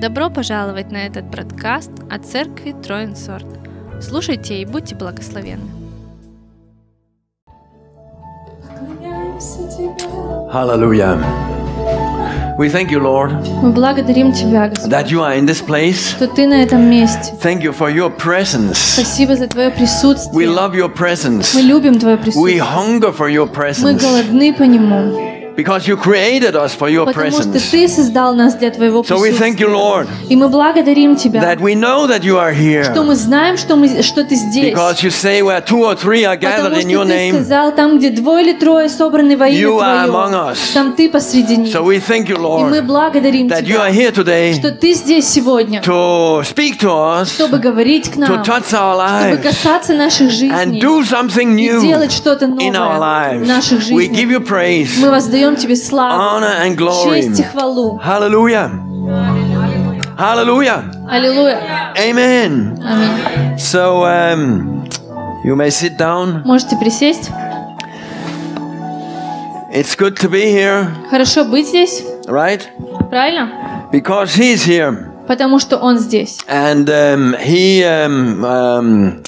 Добро пожаловать на этот бродкаст от церкви Троинсорт. Слушайте и будьте благословенны. Hallelujah. We thank you, Lord, Мы благодарим Тебя, Господь, that you are in this place. что Ты на этом месте. Thank you for your presence. Спасибо за Твое We присутствие. love your presence. Мы любим Твое We присутствие. hunger for your Мы presence голодны по Нему, because you created us for your потому что presence. Ты создал нас для Твоего So we thank you, присутствия. Lord, И мы благодарим Тебя, that we know that you are что here мы знаем, что, мы, что Ты здесь. because you say where two or three are gathered Потому in your что Ты name. сказал, там, где двое или трое собраны во имя You are among Твое, us. там Ты посреди них. So we thank you, И мы Lord, благодарим that you are Тебя, here today что Ты здесь сегодня, to speak to us, чтобы говорить к to нам, touch our чтобы lives, касаться наших and жизней do something и new делать что-то in our новое в lives. наших We give жизнях. you praise, Мы воздаем Тебе славу, честь и хвалу. Hallelujah. Hallelujah. Аллилуйя. Amen. Аминь. So um, you may sit down. Можете присесть. It's good to be here, Хорошо быть здесь, right? правильно? Because he's here, Потому что Он здесь. and um, he um, um,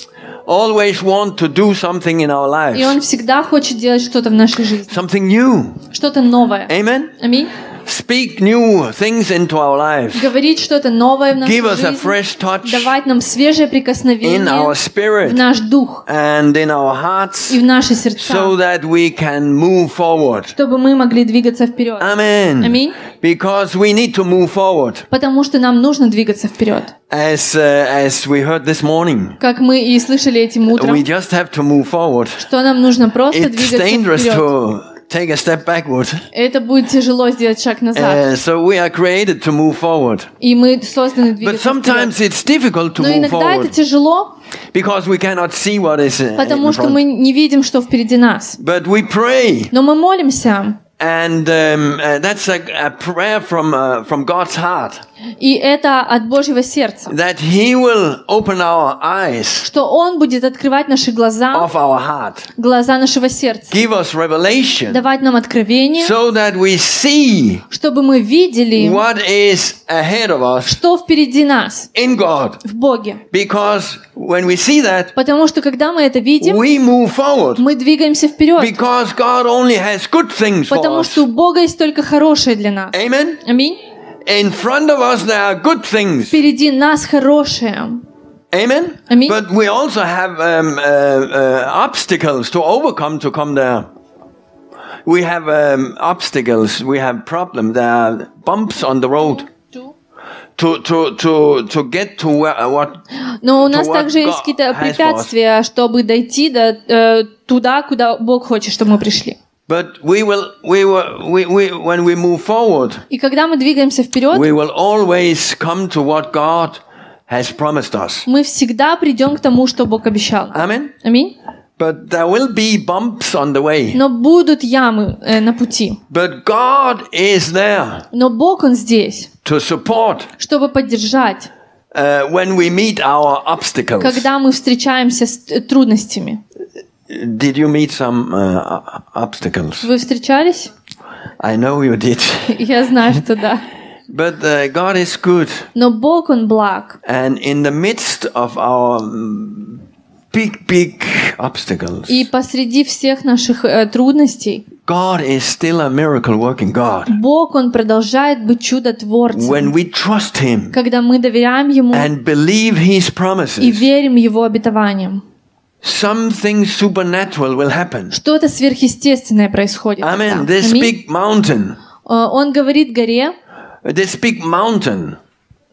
always want to do something in our И Он lives, всегда хочет делать что-то в нашей жизни. something new. Что-то новое. Amen. Аминь. Speak new things into our lives. Говорить что-то новое в нашу Give us a жизнь. fresh touch Давать нам свежее in our прикосновение в spirit наш дух and in our hearts, и в наши so сердца, that we can move forward. чтобы мы могли двигаться вперед. Amen. Аминь. Because we need to move forward. Потому что нам нужно двигаться вперед. As uh, as we heard this morning, Как мы и слышали этим утром, we just have to move forward. что нам нужно просто It's двигаться dangerous вперед. to take a step backward. Это будет тяжело сделать шаг назад. Uh, so we are created to move forward. И мы созданы But двигаться sometimes вперед. it's difficult to Но move иногда это forward тяжело, because we cannot see what is uh, потому in что мы front. не видим, что впереди нас. But we pray, Но мы молимся, and um, uh, that's a, a prayer from uh, from God's heart И это от Божьего сердца, that He will open our eyes что Он будет открывать наши глаза, of our heart, глаза нашего сердца, give us revelation, давать нам откровение, so that we see чтобы мы видели, what is ahead of us что впереди нас in God. в Боге. Because when we see that, Потому что когда мы это видим, we move forward. мы двигаемся вперед, Because God only has good things for потому us. что у Бога есть только хорошее для нас. Amen. Аминь. In front of us there are good things. Впереди нас хорошее. Amen. Amen. But we also have um, uh, uh, obstacles to overcome to come there. We have um, obstacles. We have problems. There are bumps on the road. To, to, to, to get to where, uh, what Но у To нас what также есть God какие-то has for us. препятствия, чтобы дойти до, э, туда, куда Бог хочет, чтобы мы пришли. But we will, we will, we, we, when we move forward, И когда мы двигаемся вперед, we will always come to what God has promised us. мы всегда придем к тому, что Бог обещал. Amen. Аминь. But there will be bumps on the way. Но будут ямы э, на пути. But God is there Но Бог, Он здесь, to support чтобы поддержать, uh, when we meet our obstacles. когда мы встречаемся с э, трудностями. Did you meet some uh, obstacles? Вы встречались? I know you did. Я знаю, что да. But uh, God is good. Но Бог, Он благ. And in the midst of our mm, big, big obstacles, И посреди всех наших э, трудностей, God is still a miracle working God. Бог, Он продолжает быть чудотворцем. When we trust Him Когда мы доверяем Ему and believe His и promises, верим Его обетованиям, something supernatural will happen. что-то сверхъестественное происходит. Amen. This Аминь. big mountain, Э, Он говорит горе, this big mountain,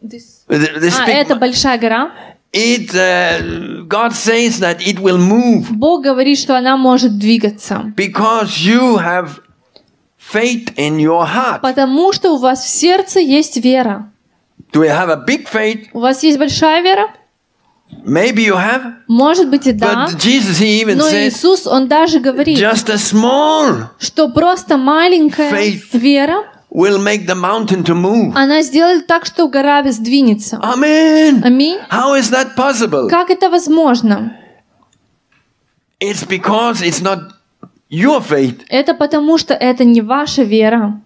th- this а big, это большая гора, it, uh, God says that it will move Бог говорит, что она может двигаться. because you have faith in your heart. Потому что у вас в сердце есть вера. Do you have a big faith? У вас есть большая вера? Maybe you have, Может быть и да. but Jesus, He even Но Иисус, Он даже говорит, just a small что просто маленькая Faith. вера, will make the mountain to move. она сделает так, что гора сдвинется. Amen. Аминь. How is that possible? Как это возможно? It's because it's not your faith. Это потому, что это не ваша вера.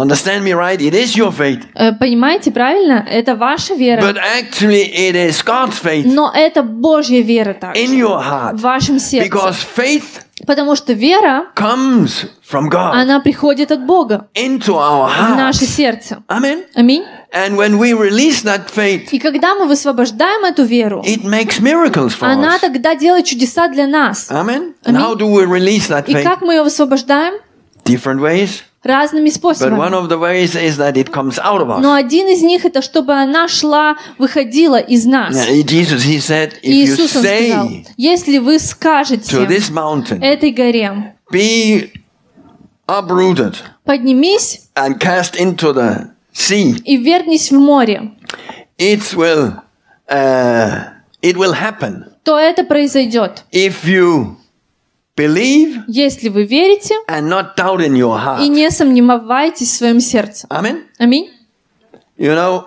Understand me right? It is your faith. Э, Понимаете, правильно? Это ваша вера. But actually, it is God's faith Но это Божья вера также. in your heart. В вашем сердце. Because faith Потому что вера, comes from God она приходит от Бога into our в наше heart. сердце. Amen. Аминь. And when we release that faith, И когда мы высвобождаем эту веру, it makes miracles for она us. тогда делает чудеса для нас. Amen. And how do we release that И как мы ее высвобождаем? Different ways. Разными способами. Но один из них это чтобы она шла, выходила из нас. Yeah, Jesus, he said, if И you Иисус он сказал, если вы скажете mountain, этой горе, be uprooted поднимись and cast into the sea, и вернись в море, it will, uh, it will happen. то это произойдет. If you believe Если вы верите and not doubt in your и heart. не сомневаетесь в своем сердце. Amen. Аминь. You know,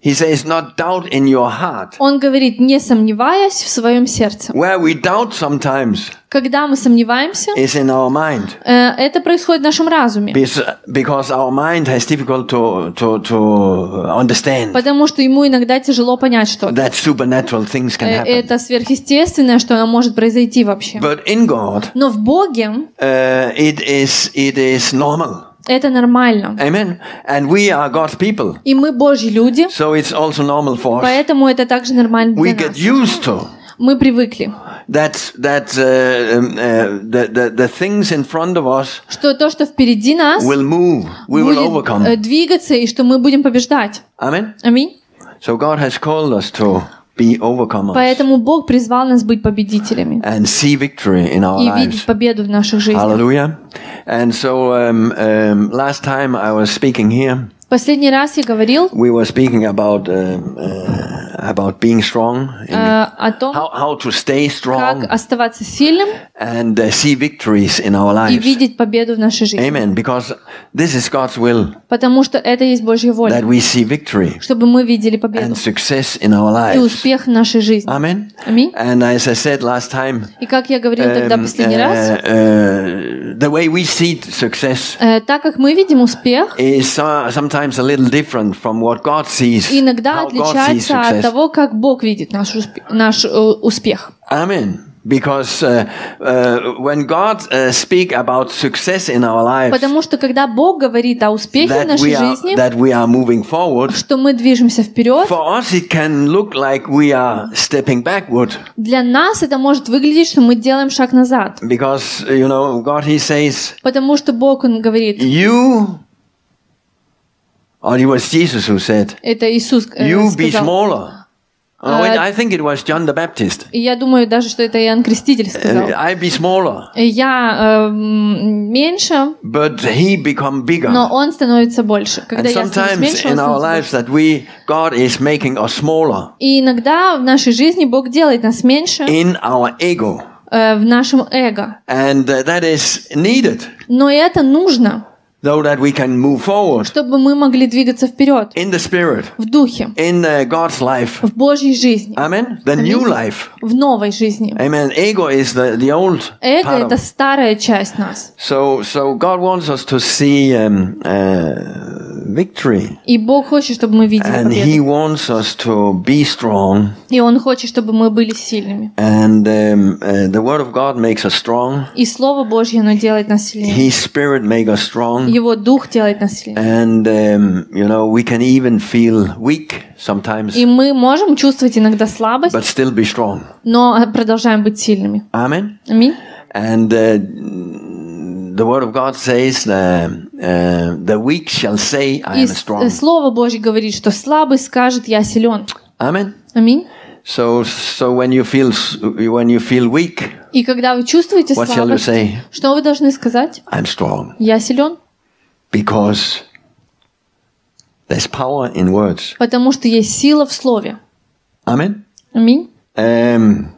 he says, not doubt in your heart. Он говорит, не сомневаясь в своем сердце. Where we doubt sometimes Когда мы сомневаемся, is in our mind. э, это происходит в нашем разуме. Because our mind has difficult to, to, to understand Потому что ему иногда тяжело понять что that supernatural things can Э, happen. это сверхъестественное, что оно может произойти вообще. But in God, Но в Боге uh, it is it is normal. это нормально. Amen. And we are God's people, И мы Божьи люди, so it's also normal for us. поэтому это также нормально We для get нас. used to Мы привыкли, that that uh, um, uh, the, the the things in front of us что то, что впереди нас, will move. We will будет э, overcome. двигаться, и что мы будем побеждать. Amen. Аминь. So God has called us to be overcomers Поэтому Бог призвал нас быть победителями and see victory in our и lives. видеть победу в наших жизнях. Hallelujah. And so um, um, last time I was speaking here, Последний раз я говорил we were speaking about um, uh, about being strong, э, о том, how how to stay как strong оставаться сильным and uh, see victories in our и lives. видеть победу в нашей жизни. Amen. Because this is God's will Потому что это есть Божья воля, that we see victory чтобы мы видели победу and success in our и lives. успех в нашей жизни. Amen. Аминь. And as I said last time, И как я говорил тогда um, последний раз, uh, uh, the way we see success э, так как мы видим успех, is uh, sometimes a little different from what God sees. иногда отличается от того, как Бог видит наш, наш э, успех. Amen. Because uh, uh, when God uh, speak about success in our lives, Потому что когда Бог говорит о успехе в нашей are жизни, that we are moving forward, что мы движемся вперед, for us it can look like we are stepping backward. для нас это может выглядеть, что мы делаем шаг назад. Because you know God, He says, Потому что Бог, Он говорит, "You," or it was Jesus who said, это Иисус э, "You be сказал. smaller." Oh, wait, Uh, I think it was John the Baptist. И я думаю даже, что это Иоанн Креститель сказал. Uh, I be smaller, Я э, м, меньше, but He become bigger. но Он становится больше. Когда And я становлюсь sometimes меньше, Он in our становится lives больше. that we, God is making us smaller И иногда в нашей жизни Бог делает нас меньше in our ego. э, в нашем эго. And uh, that is needed Но это нужно, so that we can move forward чтобы мы могли двигаться вперед in the Spirit, в духе, in uh, God's life. в Божьей жизни, Amen. The new life. в новой жизни. Amen. Ego is the, the old Эго part — это of старая часть нас. So, so God wants us to see um, uh, victory, И Бог хочет, чтобы мы видели and He победу. wants us to be strong. И Он хочет, чтобы мы были сильными. And um, uh, the Word of God makes us strong. И Слово Божье, оно делает нас сильнее. His Spirit makes us strong. Его Дух делает нас сильнее. And um, you know we can even feel weak sometimes, И мы можем чувствовать иногда слабость, but still be strong. но продолжаем быть сильными. Аминь. And uh, the Word of God says, uh, uh, "The weak shall say, I И am с- strong." э, Слово Божье говорит, что слабый скажет, я силен. Amen. Аминь. So, so when you feel when you feel weak, И когда вы чувствуете слабость, что вы должны сказать? I'm strong Я силен, because there's power in words. потому что есть сила в Слове. Amen. Аминь. Um,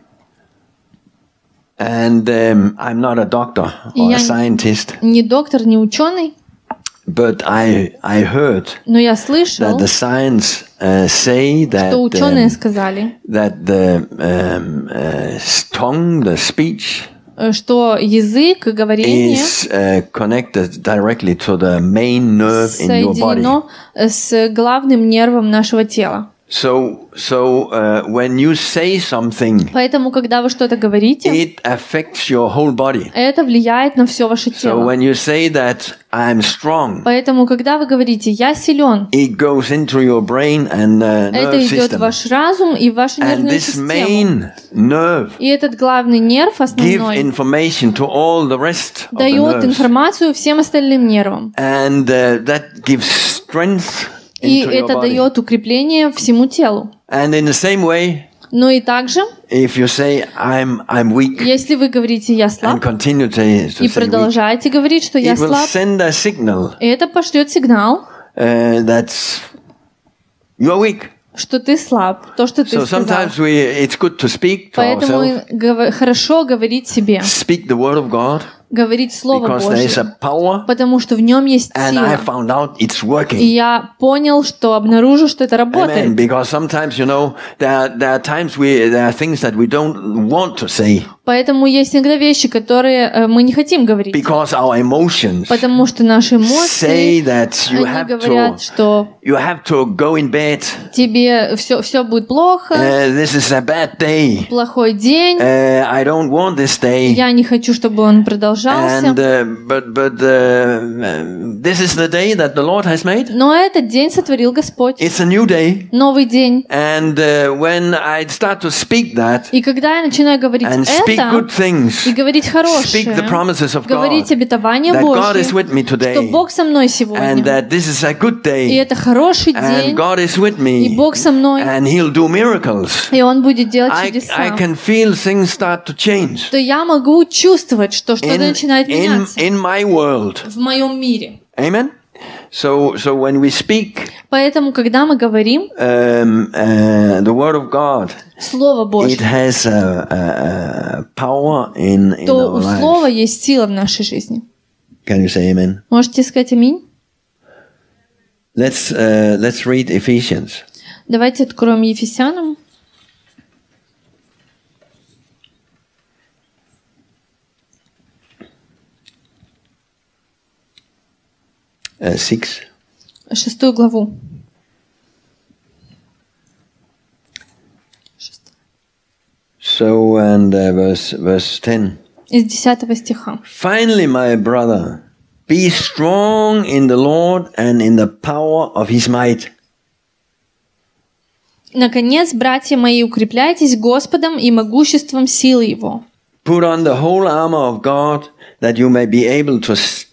and um, I'm not a doctor or Я- a scientist, Не доктор, не ученый, but I I heard но я that слышал, the science uh, say that что ученые um, сказали, that the um, uh, tongue, the speech э, что язык и говорение is uh, connected directly to the main nerve in your body. соединено э, с главным нервом нашего тела. So, so uh, when you say something, Поэтому, когда вы что-то говорите, it affects your whole body. это влияет на все ваше So тело. when you say that I'm strong, Поэтому, когда вы говорите «я силен», it goes into your brain and uh, это nerve идет в system. ваш разум и в вашу And нервную this систему. main nerve И этот главный нерв give основной information to all the rest of the дает nerves. информацию всем остальным нервам. And uh, that gives strength И это дает укрепление всему телу. And in the same way, Но и также, if you say I'm I'm weak если вы говорите «я and слаб» continue to, to и say weak, продолжаете говорить, что «я слаб», send a signal это пошлет сигнал, uh, that you're weak. что ты слаб, то, что ты So сказал. we it's good to speak to Поэтому хорошо говорить себе, speak the word of God говорить Слово because there is Божье, a power, потому что в нем есть and I сила. found out it's И я понял, что обнаружил, что это Amen. работает. Because sometimes you know there are, there are times we there are things that we don't want to say Поэтому есть иногда вещи, которые э, мы не хотим говорить, because our emotions потому что наши say эмоции, that you они have говорят, to что you have to go in bed. тебе все, все будет плохо, Uh, this is a bad day. плохой день, Uh, I don't want this day. я не хочу, чтобы он продолжался. And uh, but but uh, this is the day that the Lord has made. Но этот день сотворил Господь. It's a new day. Новый день. And uh, when I start to speak that И когда я начинаю говорить and speak good это, things, и говорить speak хорошее, the promises of God, говорить обетование that God Божье, is with me что today, Бог со мной and сегодня, that this is a good и day, это хороший and день, God is with и me, Бог со мной, and He'll do miracles. и Он будет делать I, I чудеса, can feel things start to change то я могу чувствовать, что что-то начинает in, меняться in my world. в моем мире. Amen. So, so when we speak Поэтому, когда мы говорим um, uh, the word of God, Слово it Божье, has a, a, a power in, in то у. Слова есть сила в нашей жизни. Can you say amen? Можете сказать аминь? Let's uh, let's read Ephesians. Давайте откроем Ефесянам, Uh, six. шестую главу. So and uh, verse verse ten. Из 10 стиха. Finally, my brother, be strong in the Lord and in the power of His might. Наконец, братья мои, укрепляйтесь Господом и могуществом силы Его. Put on the whole armor of God, that you may be able to stand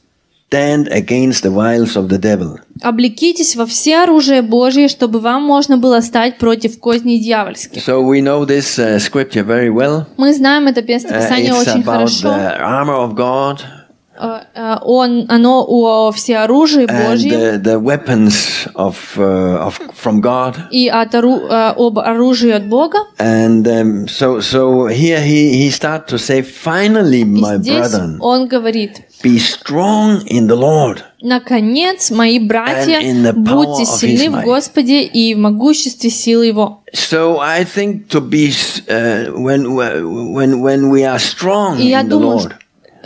against the wiles of the devil. Облекитесь во все оружие Божие, чтобы вам можно было стать против козней дьявольских. So we know this uh, scripture very well. Мы знаем это место Uh, очень about хорошо. the armor of God Он, оно о всеоружии and Божьем the, the weapons of, uh, of from God. и от ору- э, об оружии от Бога. And um, so, so here he, he start to say, finally, my brethren, он говорит, be strong in the Lord. наконец, мои братья, будьте сильны в might». Господе и в могуществе силы Его. So I think to be uh, when when when we are strong in the Lord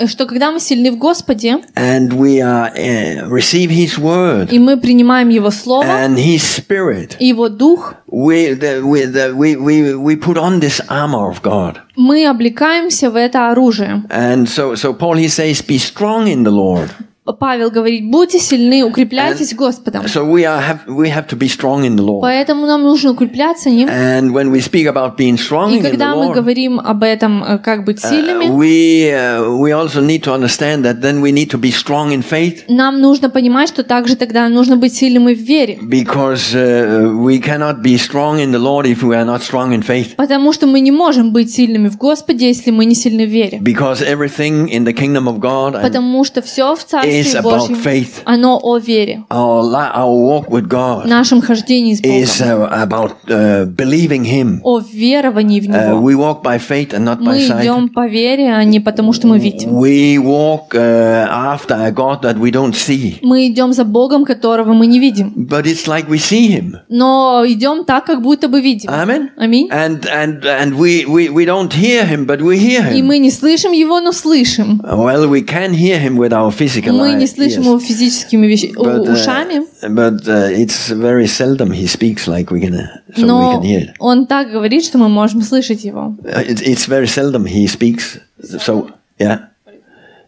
что- когда мы сильны в Господе, and we are uh, receive His word и мы принимаем Его Слово, and His Spirit, и Его Дух, we the, we, the, we we we put on this armor of God. мы облекаемся в это оружие. And so so Paul he says, be strong in the Lord. Павел говорит, будьте сильны, укрепляйтесь Господом. So we are have we have to be strong in the Lord. Поэтому нам нужно укрепляться ним. And when we speak about being strong И in the когда мы Lord, говорим об этом, э, как быть uh, сильными, we uh, we also need to understand that then we need to be strong in faith. нам нужно понимать, что также тогда нужно быть сильным и в вере. Because uh, we cannot be strong in the Lord if we are not strong in faith. Потому что мы не можем быть сильными в Господе, если мы не сильны в вере. Because everything in the kingdom of God Потому что все в Царстве is about faith. оно о вере, Our, our walk with God нашем хождении с is Богом, uh, about uh, believing Him. о веровании в Uh, Него. we walk by faith and not by Мы sight. идем по вере, а не потому, что мы видим. We walk uh, after a God that we don't see. Мы идем за Богом, которого мы не видим. But it's like we see Him. Но идем так, как будто бы видим. Amen. Аминь. And and and we, we, we don't hear Him, but we hear И Him. мы не слышим Его, но слышим. Well, we can hear Him with our physical Мы не eyes, слышим yes. Его физическими вещ- But, uh, ушами, but uh, it's very seldom He speaks like we can, uh, so we но can hear it. Он так говорит, что мы можем слышать Его. Uh, It's, it's very seldom He speaks, so yeah,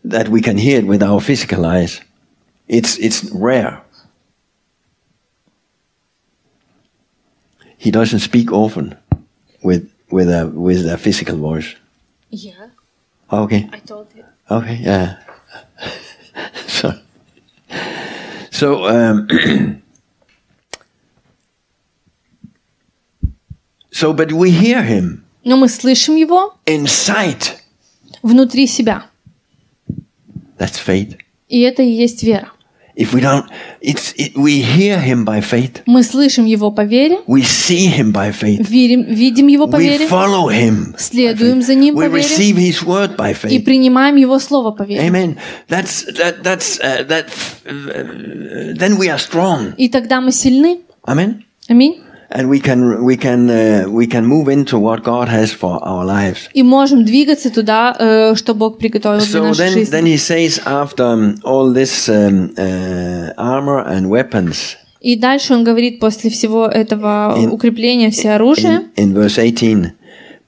that we can hear it with our physical eyes. It's it's rare. He doesn't speak often with with a with a physical voice. Yeah, Okay. I told you. Okay, yeah. So, so um, so, but we hear him Но мы слышим Его inside. внутри себя. That's faith. И это и есть вера. If we don't, it's it, we hear him by faith. Мы слышим Его по вере, We see him by faith. верим, видим Его по We вере, follow him. следуем за Ним по We вере receive his word by и faith. принимаем Его Слово по вере. Amen. That's that. That's uh, that. Uh, then we are strong. И тогда мы сильны. Amen. Аминь. and we can we can uh, we can move into what God has for our lives. И можем двигаться туда, э, что Бог приготовил для So нашей then, жизни. then he says after um, all this um, uh, armor and weapons И дальше он говорит после всего этого In- укрепления всеоружия, in, in verse 18,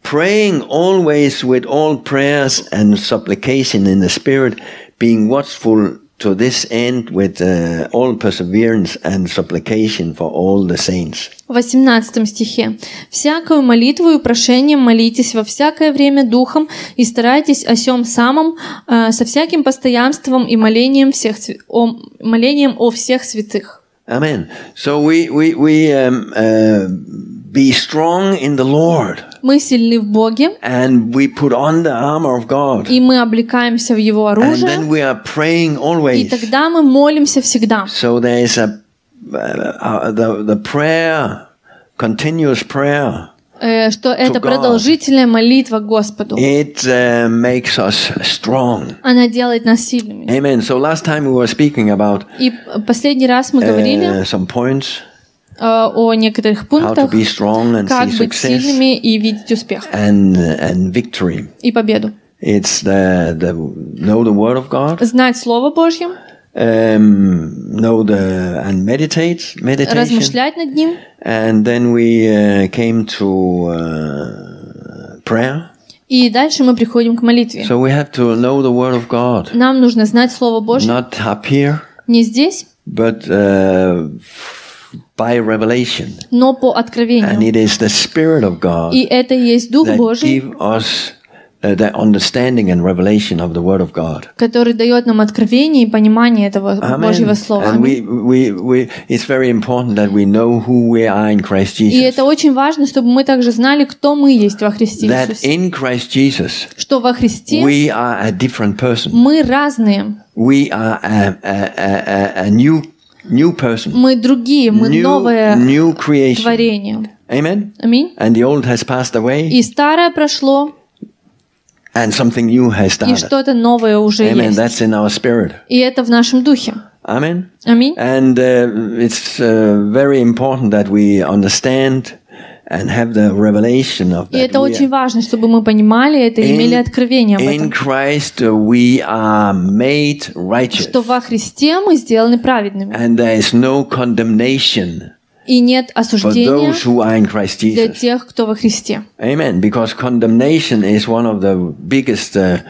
praying always with all prayers and supplication in the spirit, being watchful to this end with uh, all perseverance and supplication for all the saints. в 18 стихе. «Всякую молитву и прошением молитесь во всякое время духом и старайтесь о сем самом э, со всяким постоянством и молением, всех, о, молением о всех святых». Amen. So we we we um, uh, be strong in the Lord, Мы сильны в Боге, and we put on the armor of God, и мы облекаемся в Его and then оружие, we are praying и always. тогда мы молимся всегда. So there is a uh, uh, the the prayer, continuous prayer. Э, что это продолжительная молитва Господу. It uh, makes us strong. Она делает нас сильными. Amen. So last time we were speaking about И последний раз мы говорили uh, some points э, о некоторых пунктах, как быть сильными и видеть успех and and victory. и победу. It's the, the know the word of God, Знать Слово Божье, um, know the and meditate meditation, размышлять над ним. and then we uh, came to uh, prayer. И дальше мы приходим к молитве. So we have to know the word of God, Нам нужно знать Слово Божье not up here, не здесь, but uh, by revelation, но по and откровению. it is the Spirit of God И это и есть Дух that Божий, give us uh, the understanding and revelation of the word of God. который дает нам откровение и понимание этого Божьего Слова. And we, we, we, it's very important that we know who we are in Christ И это очень важно, чтобы мы также знали, кто мы есть во Христе That Иисусе. in Christ Jesus, Что во Христе we are a different person. мы разные, We are a, a, a, a new, new person. мы другие, мы New, новое new creation. творение. Amen. Аминь. And the old has passed away, И старое прошло, and something new has и started. что-то новое уже Amen. есть. That's in our spirit. И это в нашем духе. Amen. Аминь. And uh, it's uh, very important that we understand and have the revelation of И that. это we очень важно, чтобы мы понимали это и имели откровение об in этом. Christ uh, we are made righteous, Что во Христе мы сделаны праведными. and there is no condemnation И нет осуждения для тех, кто во Христе. Amen. Because condemnation is one of the biggest uh,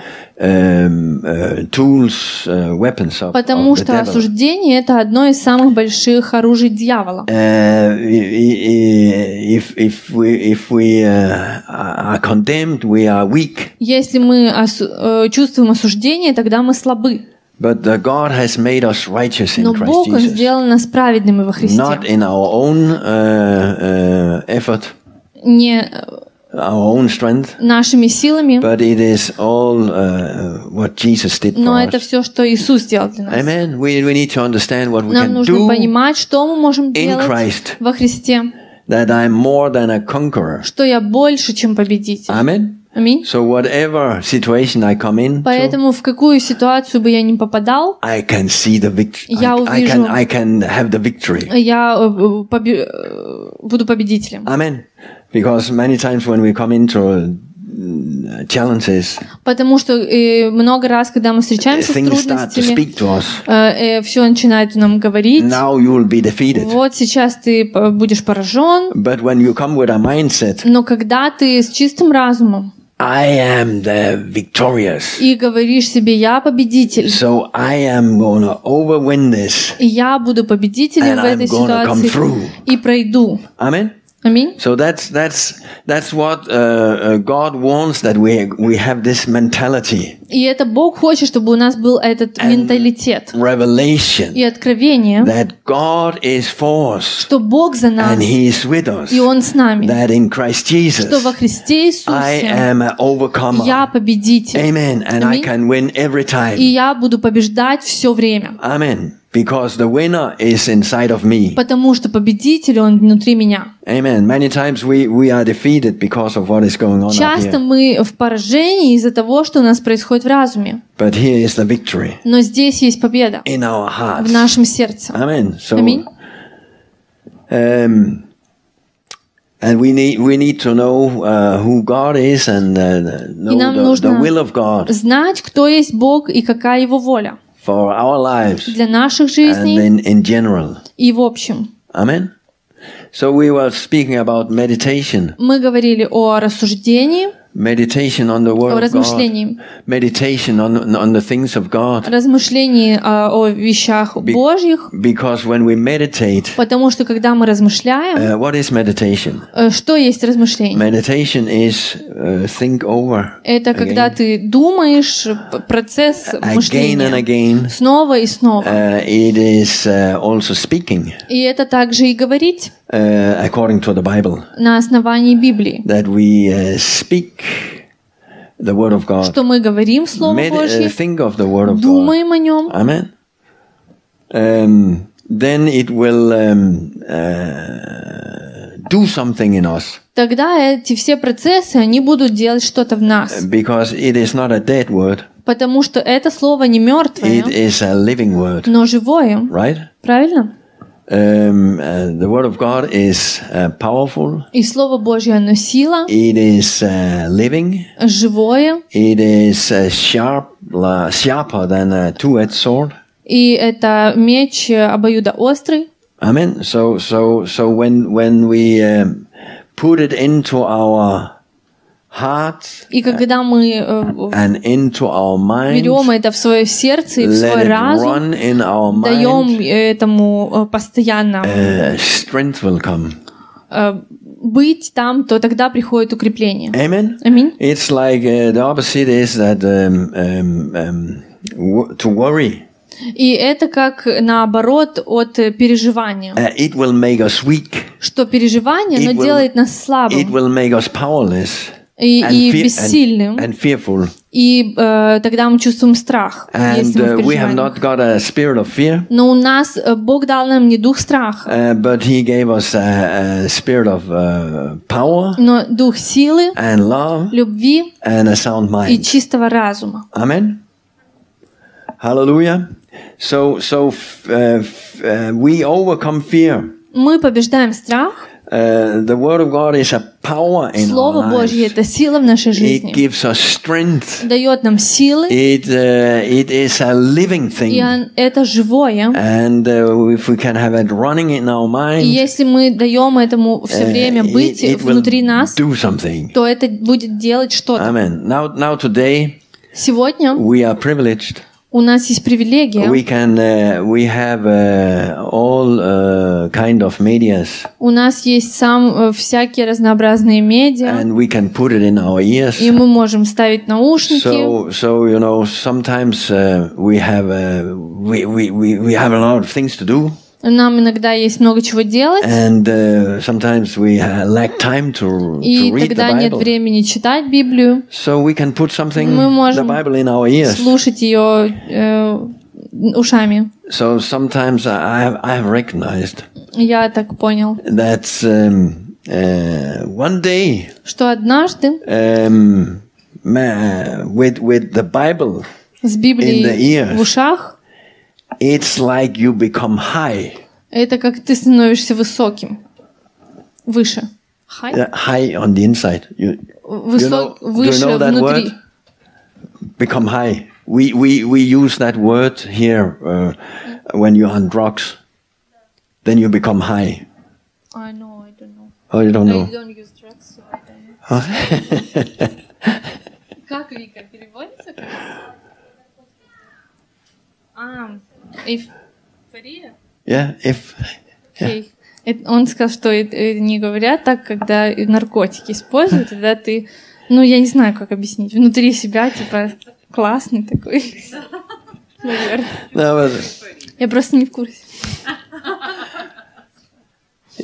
uh, weapons of, Потому of the что осуждение – это одно из самых больших оружий дьявола. Если мы э, чувствуем осуждение, тогда мы слабы. But God has made us righteous in Но Christ Бог, Jesus, сделал нас праведными во Христе. not in our own uh, uh, effort, Не our own strength, нашими силами, but it is all uh, what Jesus did for но это us. все, что Иисус сделал для нас. Amen. We, we need to understand what we Нам can нужно do понимать, что мы можем in делать Christ, во Христе, that I'm more than a conqueror. что я больше, чем победитель. Amen. Аминь. So whatever situation I come into, Поэтому в какую ситуацию бы я ни попадал, I can see the victory. Я I, I can увижу. I can have the victory. я э, э, побе- э, буду победителем. Amen. Because many times when we come into uh, challenges, Потому что э, много раз, когда мы встречаемся с to трудностями, to us. все начинает нам говорить. Now you will be defeated. Вот сейчас ты п- будешь поражен, But when you come with a mindset, но когда ты с чистым разумом I am the victorious. и говоришь себе, я победитель, So I am gonna overwin this. и я буду победителем And в этой I'm gonna come ситуации through. и пройду. Amen. Аминь. So that's that's that's what uh, uh, God wants that we we have this mentality, И это Бог хочет, чтобы у нас был этот менталитет revelation и откровение, that God is for us что Бог за нас, and He is with us. и Он с нами, That in Christ что во Jesus Христе I Иисусе am an overcomer. я победитель, Amen. And I Аминь. can win every и time. я буду побеждать все время, Amen. Because the winner is inside of me. потому что победитель, Он внутри меня. Amen. Many times we, we are defeated because of what is going on Часто мы в поражении из-за того, что у нас происходит в разуме, But here is the victory но здесь есть победа in our в hearts. нашем сердце. Amen. So, Аминь. um, and we need we need to know uh, who God is and uh, know the, the will of God Знать, кто есть Бог и какая Его воля for our lives для наших and жизней in, in general. и в общем. Amen. So we were speaking about meditation, Мы говорили о рассуждении, Meditation on the Word размышлении, meditation on on the things of God. размышлении а, о вещах Божьих, Because when we meditate, потому что когда мы размышляем, uh, what is meditation? э, что есть размышление? Meditation is uh, think over Это когда ты думаешь, процесс again and мышления again. снова и снова. Uh, it is uh, also speaking И это также и говорить uh, according to the Bible на основании Библии, that we uh, speak the Word of God. что мы говорим Слово Med- uh, Божье, think of the Word of God. думаем о нем, Amen. Um, then it will um, uh, do something in us тогда эти все процессы, они будут делать что-то в нас. because it is not a dead word, Потому что это слово не мертвое, it is a living word, но живое. right? Правильно? Um, uh, the Word of God is uh, powerful, И Слово Божье, оно сила, it is uh, living, живое, it is uh, sharp, uh, sharper than a two edged sword. и это меч э, обоюдоострый. Amen. So, so, so when when we um, put it into our heart И когда мы э, берем это в свое сердце и в свой it разум, даем этому э, постоянно strength will come. э, быть там, то тогда приходит укрепление. Аминь. It's like uh, the opposite is that um, um, um, to worry. И это как наоборот от переживания. Uh, it will make us weak. Что переживание, It оно will- делает нас It слабым will make us powerless и, and, и бессильным. and, and fearful. И э, тогда мы чувствуем страх, And если мы в uh, we have not got a spirit of fear, Но у нас э, Бог дал нам не дух страха, uh, but He gave us a, a spirit of uh, power но дух силы, and love любви and a sound и mind. чистого разума. Amen. Hallelujah. So, so uh, uh, we overcome fear. Мы побеждаем страх. Uh, the Word of God is a power in Слово Божье – это сила в нашей It жизни. gives us strength. Дает нам силы, It uh, it is a living и thing. он- это живое. And uh, if we can have it running in our И mind, если мы даем этому все uh, время it, быть it will внутри нас, do something. то это будет делать что-то. Amen. Now, now today Сегодня we are privileged. У нас есть привилегия. We can uh, we have uh, all uh, kind of medias, У нас есть сам э, всякие разнообразные медиа, and we can put it in our ears. и мы можем ставить наушники. So, so you know, sometimes uh, we have uh, we, we, we, we have a lot of things to do. Нам иногда есть много чего делать, and uh, sometimes we uh, lack time to, и to read the тогда нет Bible. времени читать Библию, So we can put something, Мы the можем Bible, in our ears. слушать ее э, ушами. So sometimes I have, I have recognized Я так понял, that um, uh, one day что однажды um, with with the Bible, с In the Библией ears. в ушах it's like you become high, это как ты становишься высоким, выше. High? Yeah, high on the inside. You Высок, you know- do you выше know that внутри. word? become high. We we we use that word here uh, when you're on drugs. Then you become high. I know, I don't know. Oh, you don't know. don't use drugs, so I don't know. Как Вика переводится? как? А, эйфория? yeah, if Окей. Это- Он сказал, что это не говорят так, когда наркотики используют, тогда ты, ну, я не знаю, как объяснить, внутри себя, типа, классный такой. Наверное. Я просто не в курсе.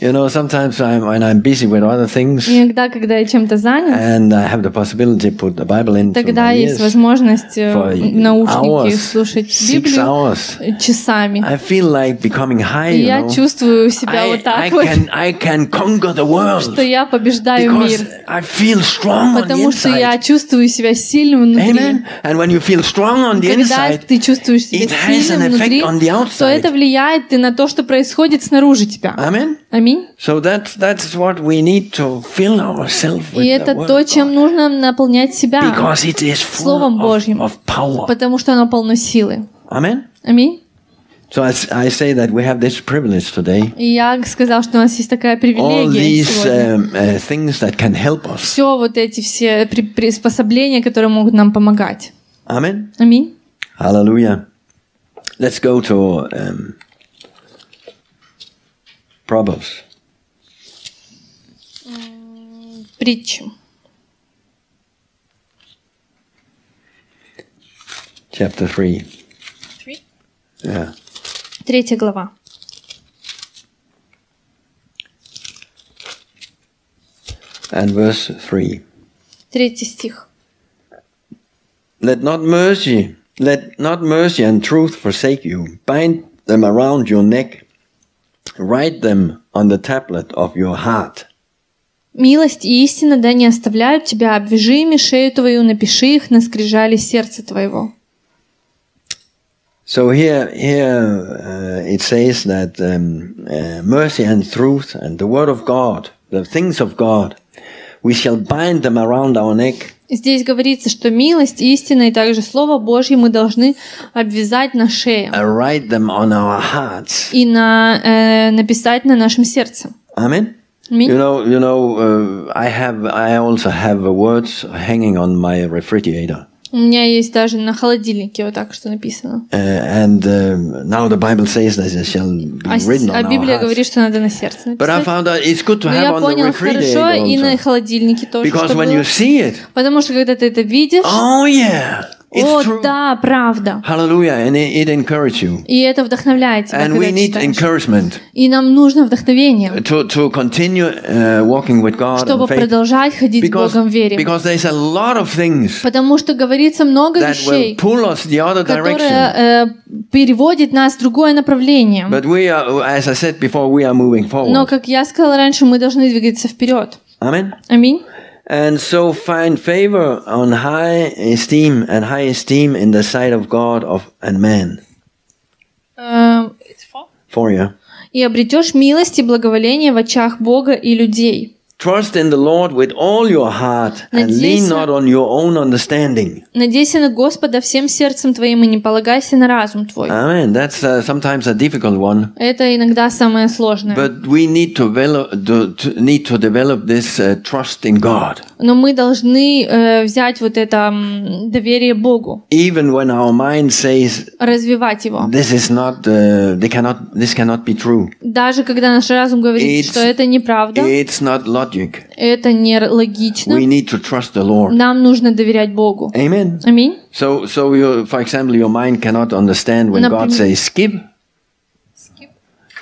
You know, sometimes I'm when I'm busy with other things Иногда, когда я чем-то занят, and I have the possibility to put the Bible into тогда my есть ears возможность э, for наушники hours, слушать six Библию hours. часами. I feel like becoming high. И You я know? чувствую себя I, вот I так вот, can I can conquer the world что я побеждаю because мир, I feel strong on the потому что inside. я чувствую себя сильным внутри. Amen. And when you feel strong on the Когда inside, ты чувствуешь себя it has сильным an effect внутри, on the то outside. это влияет и на то, что происходит снаружи тебя. Amen. Аминь. So that that's what we need to fill ourselves with И это то, чем нужно наполнять себя, because it is full Словом of, Божьим. of power. потому что оно полно силы. Amen. Аминь. So I, s- I say that we have this privilege today. И я сказал, что у нас есть такая All привилегия these сегодня. um, uh, things that can help us. Все вот эти все при- приспособления, которые могут нам помогать. Amen. Аминь. Hallelujah. Let's go to um, Proverbs. Притчи. chapter 3. Yeah. Третья глава. And verse 3. Третий стих. Let not mercy, let not mercy and truth forsake you. Bind them around your neck. Write them on the tablet of your heart. Милость и истина да не оставляют тебя, обвяжи ими шею твою, напиши их на скрижали сердца твоего. So here, here uh, it says that um, uh, mercy and truth and the word of God, the things of God, we shall bind them around our neck. Здесь говорится, что милость, истина и также Слово Божье мы должны обвязать на шее and write them on our hearts. и на, э, написать на нашем сердце. Amen. Аминь. You know, you know. Uh, I have, I also have uh, words hanging on my refrigerator, У меня есть даже на холодильнике вот так что написано. and now the Bible says that it shall be А, written а on Библия говорит, что надо на сердце But I написать. found that it's good to Но have я on the понял хорошо и на холодильнике тоже, because чтобы when you было. see it, Потому что когда ты это видишь, oh yeah, it's о, true. да, правда. Hallelujah, and it, it encourages you. И это вдохновляет тебя, And когда we need читаешь. encouragement И нам нужно вдохновение, to, to continue uh, walking with God чтобы and faith. продолжать ходить с Because, Богом в вере. because there's a lot of things Потому что говорится много that will вещей, pull us the other direction. которые э, переводят нас в другое направление. But we are, as I said before, we are moving Но, forward. как я сказала раньше, мы должны двигаться вперед. Amen. Аминь. And so find favor on high esteem and high esteem in the sight of God of and man. Э, For you. И обретешь милость и благоволение в очах Бога и людей. Trust in the Lord with all your heart and lean not on your own understanding. Надейся на Господа всем сердцем твоим и не полагайся на разум твой. Amen. That's uh, sometimes a difficult one, Это иногда самое сложное. but we need to develop, to, to, need to develop this uh, trust in God, Но мы должны э, взять вот это м, доверие Богу, even when our mind says развивать его. this is not, uh, they cannot, this cannot be true. Даже когда наш разум говорит, It's- что это неправда, It's not logic. это не логично, We need to trust the Lord. нам нужно доверять Богу. Amen. Аминь. So, so you, for example, your mind cannot understand when God Например- says skip.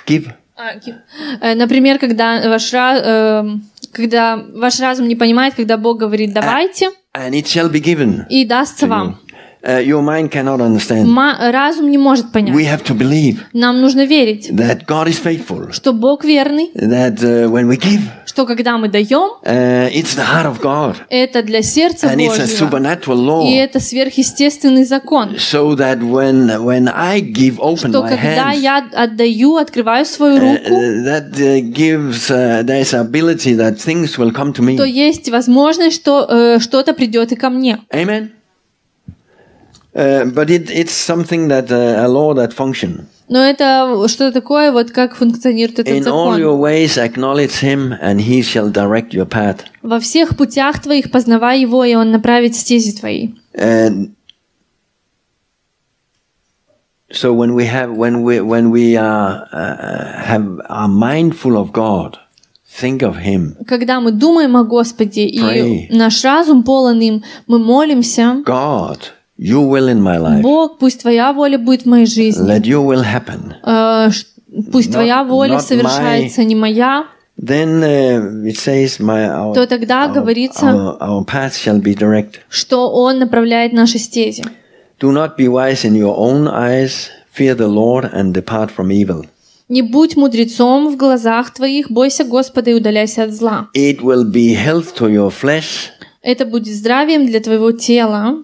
give. А, ки- э, Например, когда ваш, эм, когда ваш разум не понимает, когда Бог говорит «давайте», And it shall be given. и дастся вам. Uh, your mind cannot understand. Ма- разум не может понять. We have to believe Нам нужно верить, that God is faithful. что Бог верный, That uh, when we give, что когда мы даем, uh, it's the heart of God. это для сердца And it's a Божьего. supernatural law. И это сверхъестественный закон. So that when when I give open Что my когда hands, я отдаю, открываю свою uh, руку, that uh, gives uh, there's ability that things will come to me. то есть возможность, что э, что-то придет и ко мне. Amen. Uh, but it, it's something that uh, a law that function. Но это что-то такое, вот как функционирует этот In all закон. your ways acknowledge him, and he shall direct your path. Во всех путях твоих познавай его, и он направит стези твои. And so when we have when we when we are uh, have are mindful of God, think of Him. Когда мы думаем о Господе, Pray. и наш разум полон им, мы молимся, God, Your will in my life. Бог, пусть Твоя воля будет в моей жизни. Let Your will happen. Ш- Пусть Not- Твоя воля совершается, не моя. Then uh, it says, "My our, То тогда our, говорится- our, our path shall be direct. что Он направляет наши стези. Do not be wise in your own eyes. Fear the Lord and depart from evil. Не будь мудрецом в глазах твоих, бойся Господа и удаляйся от зла. It will be health to your flesh, Это будет здравием для твоего тела,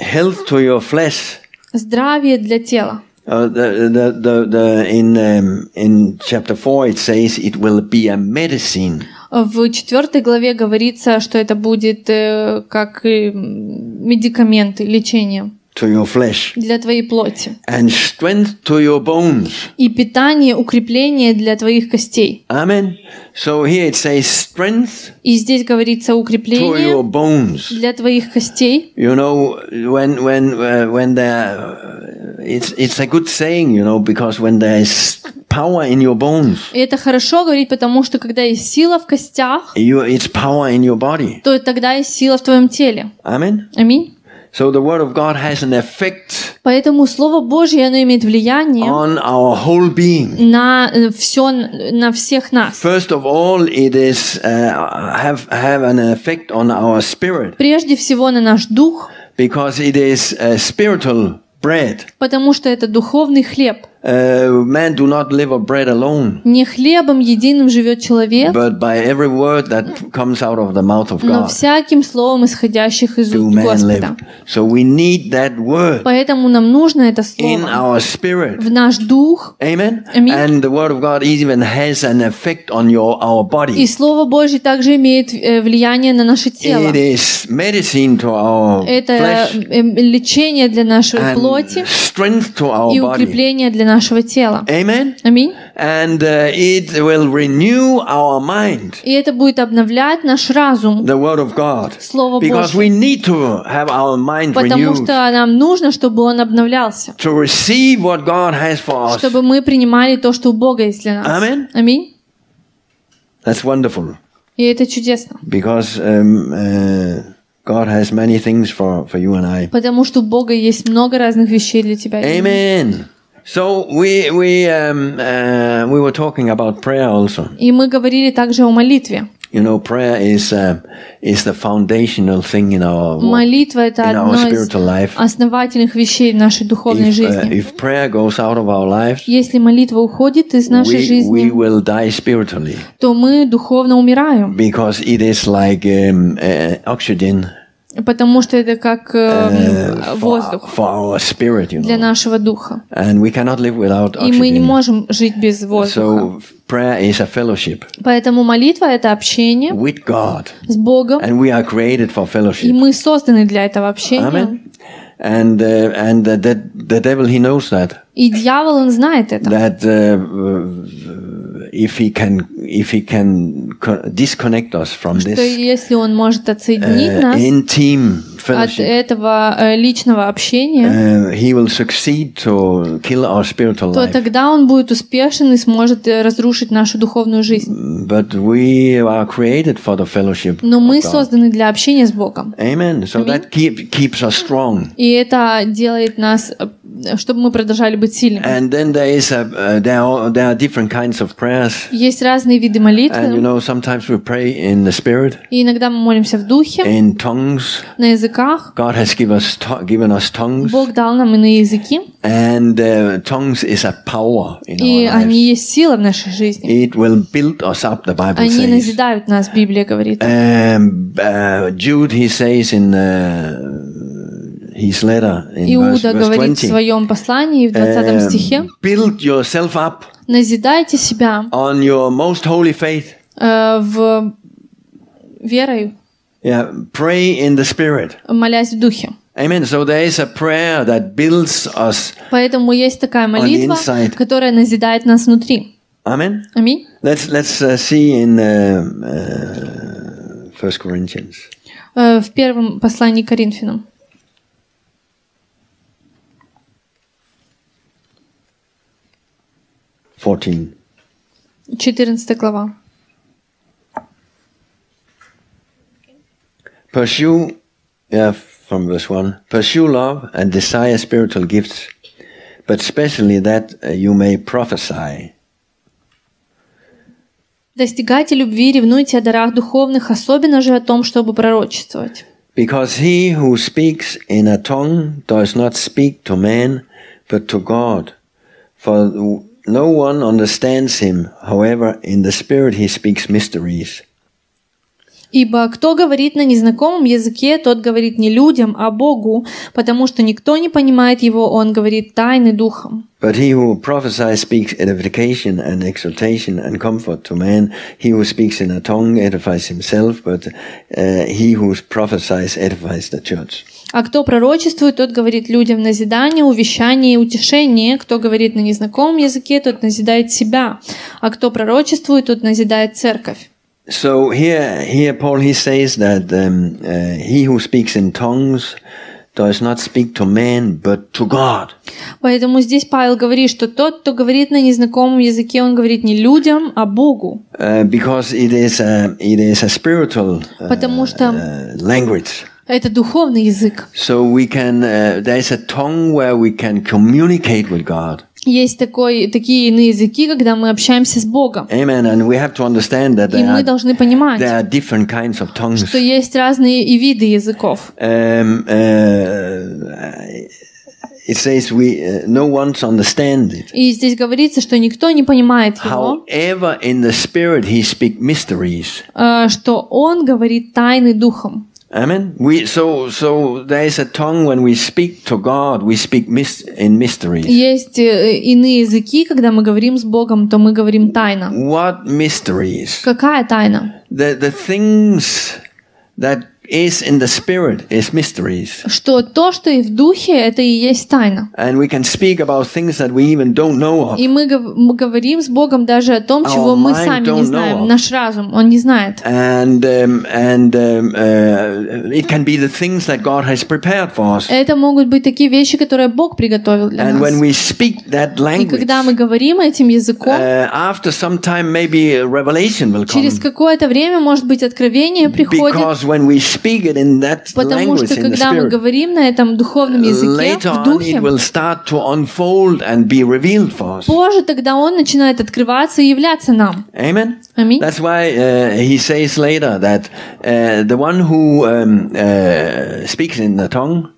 health to your flesh, здравие для тела. Uh, the, the, the, the, in, um, in chapter 4, it says it will be a medicine. В четвертой главе говорится, что это будет э, как м, медикаменты, лечение to your flesh для твоей плоти. and strength to your bones. И питание, укрепление для твоих костей. Amen. So here it says strength И здесь говорится to your укрепление bones. для твоих костей. You know, when when uh, when there, uh, it's it's a good saying, you know, because when there is power in your bones, И это хорошо говорить, потому что когда есть сила в костях, you it's power in your body. то тогда есть сила в твоем теле. Amen. Аминь. So the word of God has an effect Поэтому Слово Божье, оно имеет влияние on our whole being. на все, на всех нас. First of all, it is uh, have have an effect on our spirit Прежде всего на наш дух, because it is uh, spiritual bread. потому что это духовный хлеб. Uh, man do not live of bread alone, Не хлебом единым живет человек, but by every word that comes out of the mouth of но God всяким словом, исходящих из do уст Господа. live. So we need that word Поэтому нам нужно это in слово our spirit. в наш дух, Amen. And the word of God even has an effect on your our и body. Слово Божье также имеет э, влияние на наше тело. It is medicine to our Это flesh э, лечение для нашей and плоти strength to our и body. укрепление для нашего тела. Amen. Аминь. And uh, it will renew our mind, И это будет обновлять наш разум, the Word of God. Слово Because Божье. we need to have our mind Потому renewed что нам нужно, чтобы он обновлялся, to receive what God has for us. чтобы мы принимали то, что у Бога есть для нас. Amen. Аминь. That's wonderful И это чудесно, because um, uh, God has many things for, for you and I. потому что у Бога есть много разных вещей для тебя. Amen. So we we um, uh, we were talking about prayer also. И мы говорили также о молитве. You know, prayer is uh, is the foundational thing in our Молитва — это in our одно из spiritual life. основательных вещей в нашей духовной If, uh, жизни. if prayer goes out of our lives, Если молитва уходит из нашей we, we жизни, will die spiritually то мы духовно умираем, because it is like um, uh, oxygen потому что это как э, uh, for, воздух for our spirit, you для know. нашего духа. And we cannot live without И мы не oxygen. можем жить без воздуха. So prayer is a fellowship Поэтому молитва — это общение with God, с Богом, and we are created for и мы созданы для этого общения. Amen. And uh, and uh, the the devil he knows that И дьявол, он знает это. that uh, if he can if he can co- disconnect us from Что this если он может отсоединить uh, нас от этого э, личного общения, uh, he will succeed to kill our spiritual то life. тогда он будет успешен и сможет э, разрушить нашу духовную жизнь. But we are created for the fellowship. Но мы созданы для общения с Богом. Amen. So that keep, keeps us strong. И это делает нас э, чтобы мы продолжали быть сильными. And then there is a uh, there are there are different kinds of prayers. Есть разные виды And you молитвы, know, sometimes we pray in the spirit, и иногда мы молимся в духе, in tongues. на языках. God has given us to- given us tongues, Бог дал нам иные языки, and uh, tongues is a power in и our они lives. есть сила в нашей жизни. It will build us up. The Bible Они says. назидают нас, Библия говорит. Um, uh, Jude, he says in uh, Иуда говорит в 20, своем послании в 20 um, стихе, build yourself up назидайте себя on your most holy faith. э, в верою, Yeah, pray in the spirit. молясь в духе. Amen. So there is a prayer that builds us. Поэтому есть такая молитва, которая назидает нас внутри. Amen. Аминь. Let's let's uh, see in uh, uh, First Corinthians. Э, В первом послании Коринфянам. Fourteen. 14 глава. Pursue, yeah, from verse 1. Pursue love and desire spiritual gifts, but especially that uh, you may prophesy. Достигайте любви, ревнуйте о дарах духовных, особенно же о том, чтобы пророчествовать. Because he who speaks in a tongue does not speak to man, but to God. For no one understands him, however, in the Spirit he speaks mysteries. Ибо кто говорит на незнакомом языке, тот говорит не людям, а Богу, потому что никто не понимает его, он говорит тайны духом. But he who prophesies speaks edification and exhortation and comfort to man. He who speaks in a tongue edifies himself, but uh, he who prophesies edifies the church. А кто пророчествует, тот говорит людям назидание, увещание и утешение. Кто говорит на незнакомом языке, тот назидает себя. А кто пророчествует, тот назидает церковь. So here, here Paul he says that um, uh, he who speaks in tongues does not speak to man, but to God. Поэтому здесь Павел говорит, что тот, кто говорит на незнакомом языке, он говорит не людям, а Богу. Uh, because it is a, it is a spiritual uh, Потому что uh, language. Это духовный язык. So we can, uh, there is a tongue where we can communicate with God. Есть такой, такие иные языки, когда мы общаемся с Богом. Amen. And we have to understand that И мы are, должны понимать, there are different kinds of tongues. что есть разные и виды языков. Um, uh, it says we uh, no one's understand it. И здесь говорится, что никто не понимает его, However, in the spirit he speak mysteries. э, что он говорит тайны духом. Amen. We so so there is a tongue when we speak to God, we speak mis- in mysteries. Есть э, иные языки, когда мы говорим с Богом, то мы говорим тайна. What mysteries? Какая тайна? The the things that is in the spirit is mysteries. Что то, что и в духе, это и есть тайна. And we can speak about things that we even don't know of. И мы, гов- мы говорим с Богом даже о том, чего мы сами не знаем. Наш разум, он не знает. And um, and um, uh, it can be the things that God has prepared for us. Это могут быть такие вещи, которые Бог приготовил для And нас. when we speak that И language, когда мы говорим этим языком, uh, after some time, maybe revelation will come. через какое-то время, может быть, откровение приходит, Because when we speak it in that потому language, что in the когда мы spirit, говорим на этом духовном языке, later в on it духе, will start to unfold and be revealed for us. позже тогда он начинает открываться и являться нам. Amen. Аминь. That's why uh, he says later that uh, the one who um, uh, speaks in the tongue,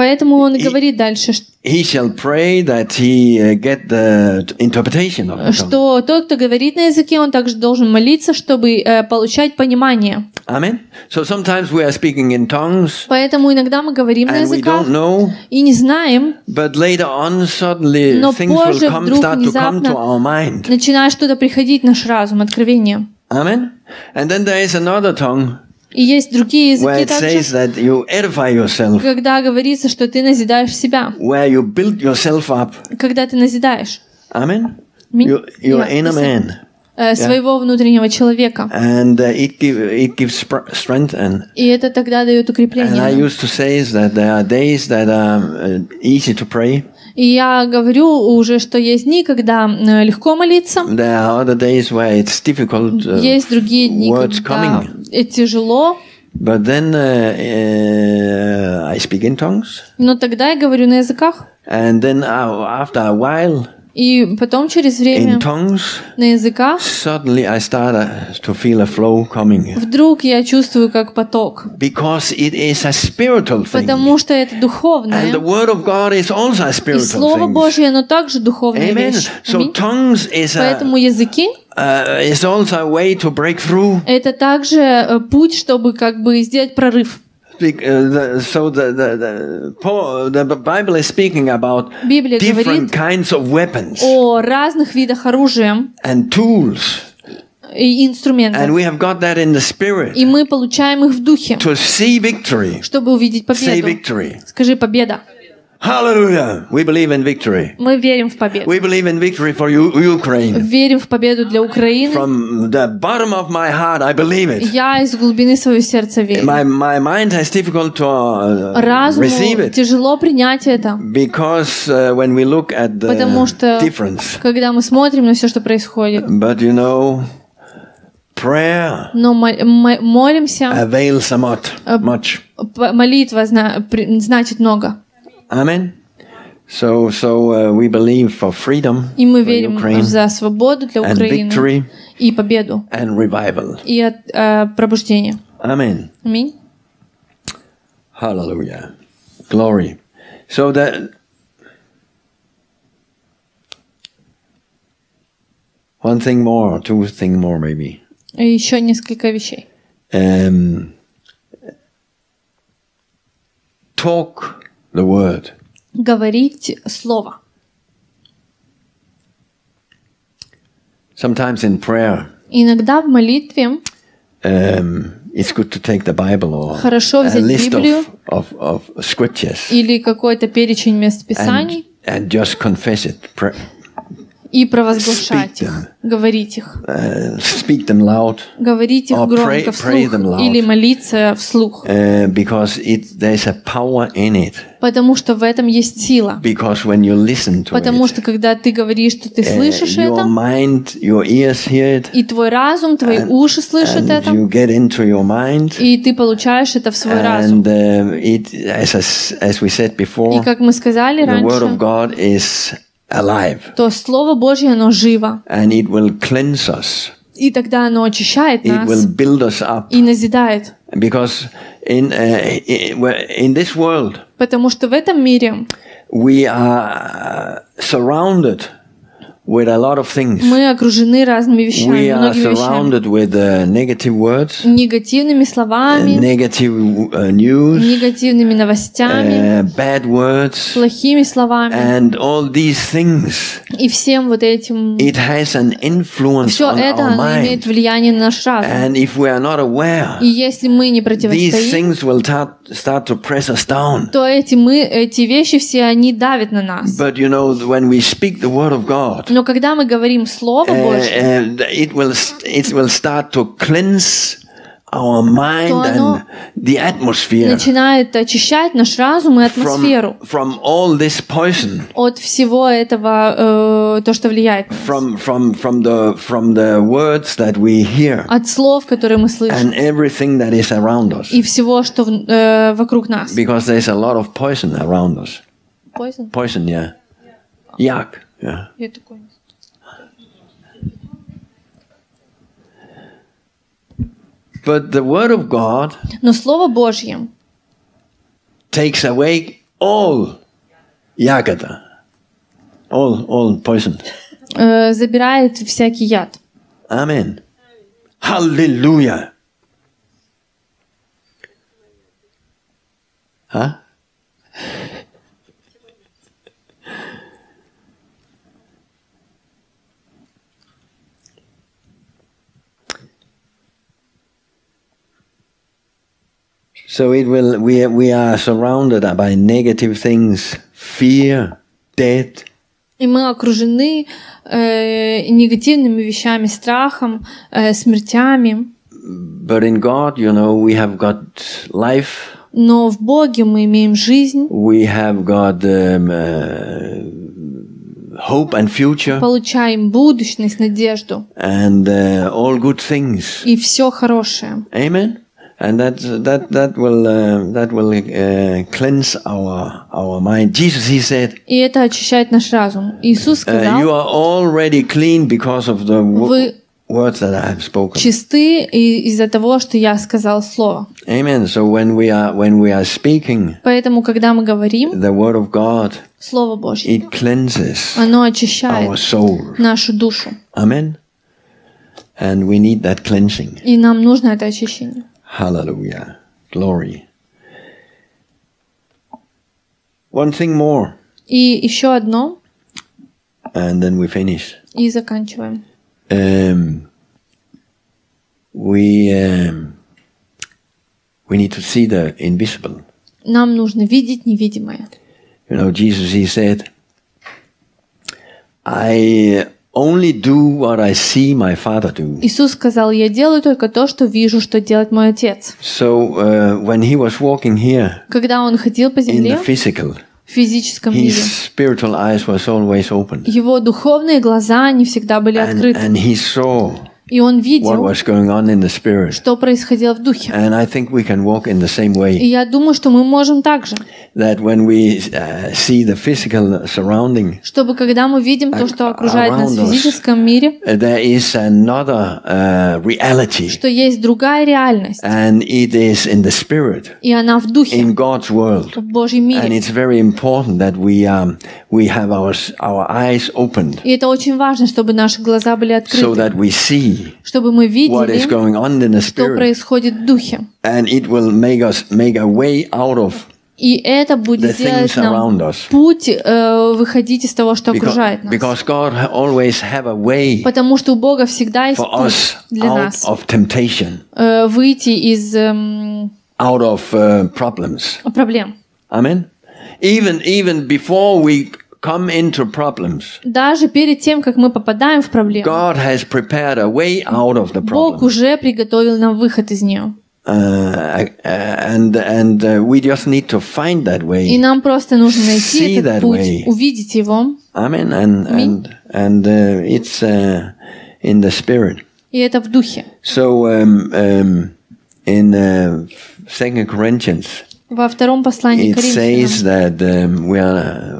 Поэтому он и говорит дальше, ш- he shall pray that he get the interpretation of the tongue. что тот, кто говорит на языке, он также должен молиться, чтобы э, получать понимание. Amen. So sometimes we are speaking in tongues Поэтому иногда мы говорим на языках know, и не знаем, but later on suddenly Но things will позже come, вдруг start to come to внезапно our mind. начинает что-то приходить в наш разум, откровение. Amen. And then there is another tongue И есть другие языки также, когда говорится, что ты назидаешь себя, where you build yourself up. когда ты назидаешь. Э, своего внутреннего человека. and uh, И это тогда дает укрепление. Uh, И я говорю уже, что есть дни, когда э, легко молиться, there are other days where it's difficult uh, есть другие дни, когда э, тяжело But then uh, uh, I speak in tongues, Но тогда я говорю на языках, and then uh, after a while и потом через время tongues, на языках suddenly I start uh, to feel a flow coming вдруг я чувствую как поток. Потому что это and the духовное. Word of God is also a И spiritual Слово. Божье, оно также вещь. So Поэтому a языки uh, is also a way to break through. это также э, путь, чтобы как бы сделать прорыв. Speak, uh, the, so the, the, the, Paul, the Bible is speaking about Библия different kinds of weapons о разных видах оружия and tools, и инструментов. and we have got that in the spirit И мы получаем их в духе, to see victory. чтобы увидеть Say победу. victory. Скажи победа. Hallelujah. We believe in victory. Мы верим в победу. We believe in victory for Ukraine. Верим в победу для Украины. From the bottom of my heart, I believe it. Я из глубины своего сердца верю. My, my mind has difficult to uh, Разуму receive it тяжело принять это, because uh, when we look at the потому что difference, когда мы смотрим на все, что происходит, but you know, prayer но мо- мо- молимся, avails a lot, much. молитва значит много. Amen. So, so uh, we believe for freedom И мы for верим Ukraine за свободу для and Украины victory и победу and revival. и от- э, пробуждение. Amen. Аминь. Hallelujah. Glory. So that one thing more, two thing more maybe. И еще несколько вещей. Um, talk the word. Говорить слово. Sometimes in prayer, Иногда в молитве um, it's good to take the Bible or Хорошо a взять list Библию. of, of, of scriptures или какой-то перечень мест and, Писаний and just confess it. Pray, и провозглашать их, говорить их. uh, speak them loud Говорить их Or pray- громко pray them вслух loud. или молиться вслух. uh, because it, there's a power in it. Потому что в этом есть сила. Because when you listen to Потому it, что когда ты говоришь, что ты uh, слышишь your это, mind, your ears hear it, и твой разум, твои and- уши слышат and это, you get into your mind, и ты получаешь это в свой разум. and uh, it, as, as, we said И before, как мы сказали the Word of раньше, God is alive, то Слово Божье, оно живо. and it will cleanse us. И тогда оно очищает It will нас build us up. и назидает. Because in uh, i- in this world, Потому что в этом мире we are surrounded with a lot of things. мы окружены разными We вещами, are многими вещами. surrounded with uh, negative words, Негативными словами, negative uh, news, негативными новостями, uh, bad words, плохими словами. and all these things. И всем вот этим, It has an influence все on это, our оно имеет mind. влияние на наш разум. And if we are not aware, И если мы не these противостоим, things will start, start to press us down. то эти, мы, эти вещи все, они давят на нас. But you know, when we speak the word of God, Но когда мы говорим Слово uh, Божье, uh, it will it will start to cleanse our mind оно and the atmosphere начинает очищать наш разум и атмосферу from from all this poison, от всего этого, э, то, что влияет на нас. from from from the from the words that we hear От слов, которые мы слышим, and everything that is around us, и всего, что в- э, вокруг нас. because there's a lot of poison around us. Poison? Poison, yeah, yeah. Я такой не. But the word of God Но Слово Божье takes away all yagata, all all poison. э, забирает всякий яд. Amen. Hallelujah. Huh? So it will. We we are surrounded by negative things, fear, death, И мы окружены э, негативными вещами, страхом, э, смертями. But in God, you know, we have got life, Но в Боге мы имеем жизнь, we have got um, uh, hope and future, получаем будущность, надежду and uh, all good things. и все хорошее. Amen. And that that that will uh, that will uh, cleanse our our mind. Jesus, he said, И это очищает наш разум. Иисус uh, "You сказал, are already clean because of the wo- Вы- words that I have spoken." чисты и- из-за того, что я сказал слово. Amen. So when we are when we are speaking Поэтому, когда мы говорим the word of God, Слово Божье, it cleanses оно our очищает soul. нашу душу. Amen. And we need that cleansing. И нам нужно это очищение. Hallelujah. Glory. One thing more, И еще одно, and then we finish. и заканчиваем. Um, we um, we need to see the invisible. Нам нужно видеть невидимое. You know, Jesus, he said, I only do what I see my Father do. Иисус сказал, я делаю только то, что вижу, что делает мой Отец. So uh, when he was walking here Когда Он ходил по in земле, the physical, в физическом his мире, spiritual eyes was always open. его духовные глаза не всегда были And, открыты. and he saw И Он what видел, was going on in the spirit. что происходило в духе. And I think we can walk in the same И way. я думаю, что мы можем также, That when we uh, see the physical surrounding, чтобы когда мы видим то, что окружает нас в физическом мире, uh, uh, что есть другая реальность, And it is in the spirit, и она в духе, in God's world. в Божьем And мире. it's very important that we um, we have our our eyes opened И это очень важно, чтобы наши глаза были открыты, see чтобы мы what is видели, going on in the что spirit, происходит в духе. and it will make us make a way out of И это the будет делать things нам around us. путь э, выходить из того, что окружает нас. because God always have a way Потому что у Бога всегда есть путь для нас of temptation, э, выйти из эм, out of uh, problems. проблем. Amen. Even even before we come into problems, Даже перед тем, как мы попадаем в проблему, God has prepared a way out of the Бог уже приготовил нам выход из нее. Uh, and and uh, we just need to find that И нам просто нужно найти See этот that путь, way. увидеть его. Amen. And and and uh, it's uh, in the spirit. И это в духе. So um, um, in uh, Corinthians, Во втором послании it к says Коринфянам that um, we are uh,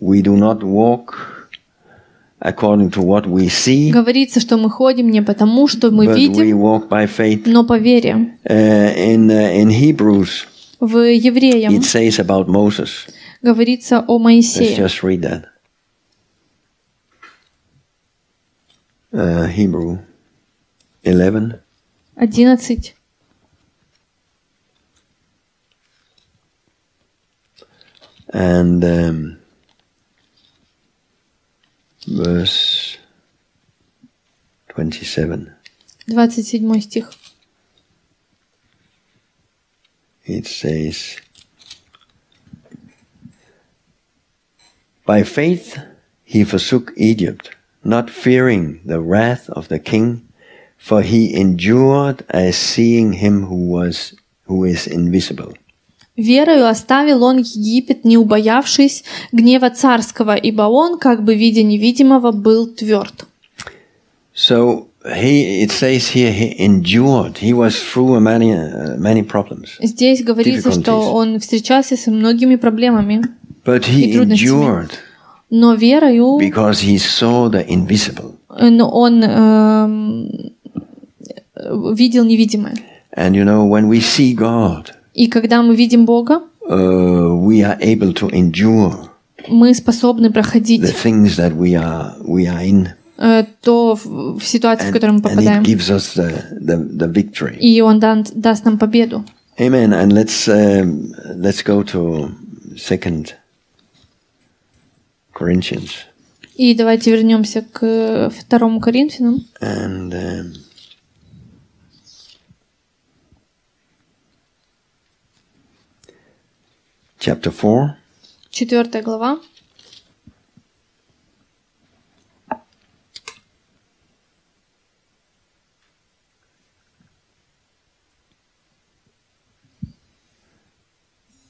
we do not walk according to what we see, говорится, что мы ходим не потому, что мы but we видим, walk by faith. но по вере. Uh, in uh, in Hebrews, В Евреям it says about Moses. говорится о Let's Моисее. just read that. Uh, Hebrew 11. 11. and um, verse 27 27 стих. it says by faith he forsook egypt not fearing the wrath of the king for he endured as seeing him who was who is invisible Верою оставил он Египет, не убоявшись гнева царского, ибо он, как бы видя невидимого, был тверд. so he it says here he endured he was through many uh, many problems Здесь говорится, что он встречался со многими проблемами, but he И трудностями. endured но верою because he saw the invisible. э, он э, видел невидимое. And you know, when we see God, И когда мы видим Бога, uh, we are able to endure мы способны the проходить things that we are we are in, э, то, в в ситуации, в and, которую мы and it попадаем. gives us the, the, the victory. И Он дан- даст нам победу. Amen. And let's um, let's go to Second Corinthians, И давайте вернемся к второму Коринфянам. and um, chapter four. Четвертая глава.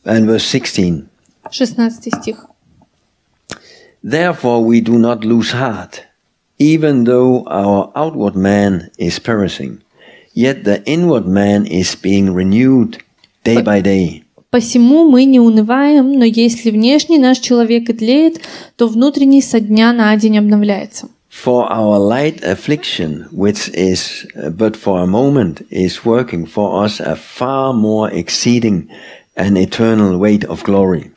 And verse 16. 16 стих. Therefore, we do not lose heart, even though our outward man is perishing, yet the inward man is being renewed day by day. Посему мы не унываем, но если внешний наш человек и тлеет, то внутренний со дня на день обновляется. For our light affliction, which is but for a moment, is working for us a far more exceeding and eternal weight of glory.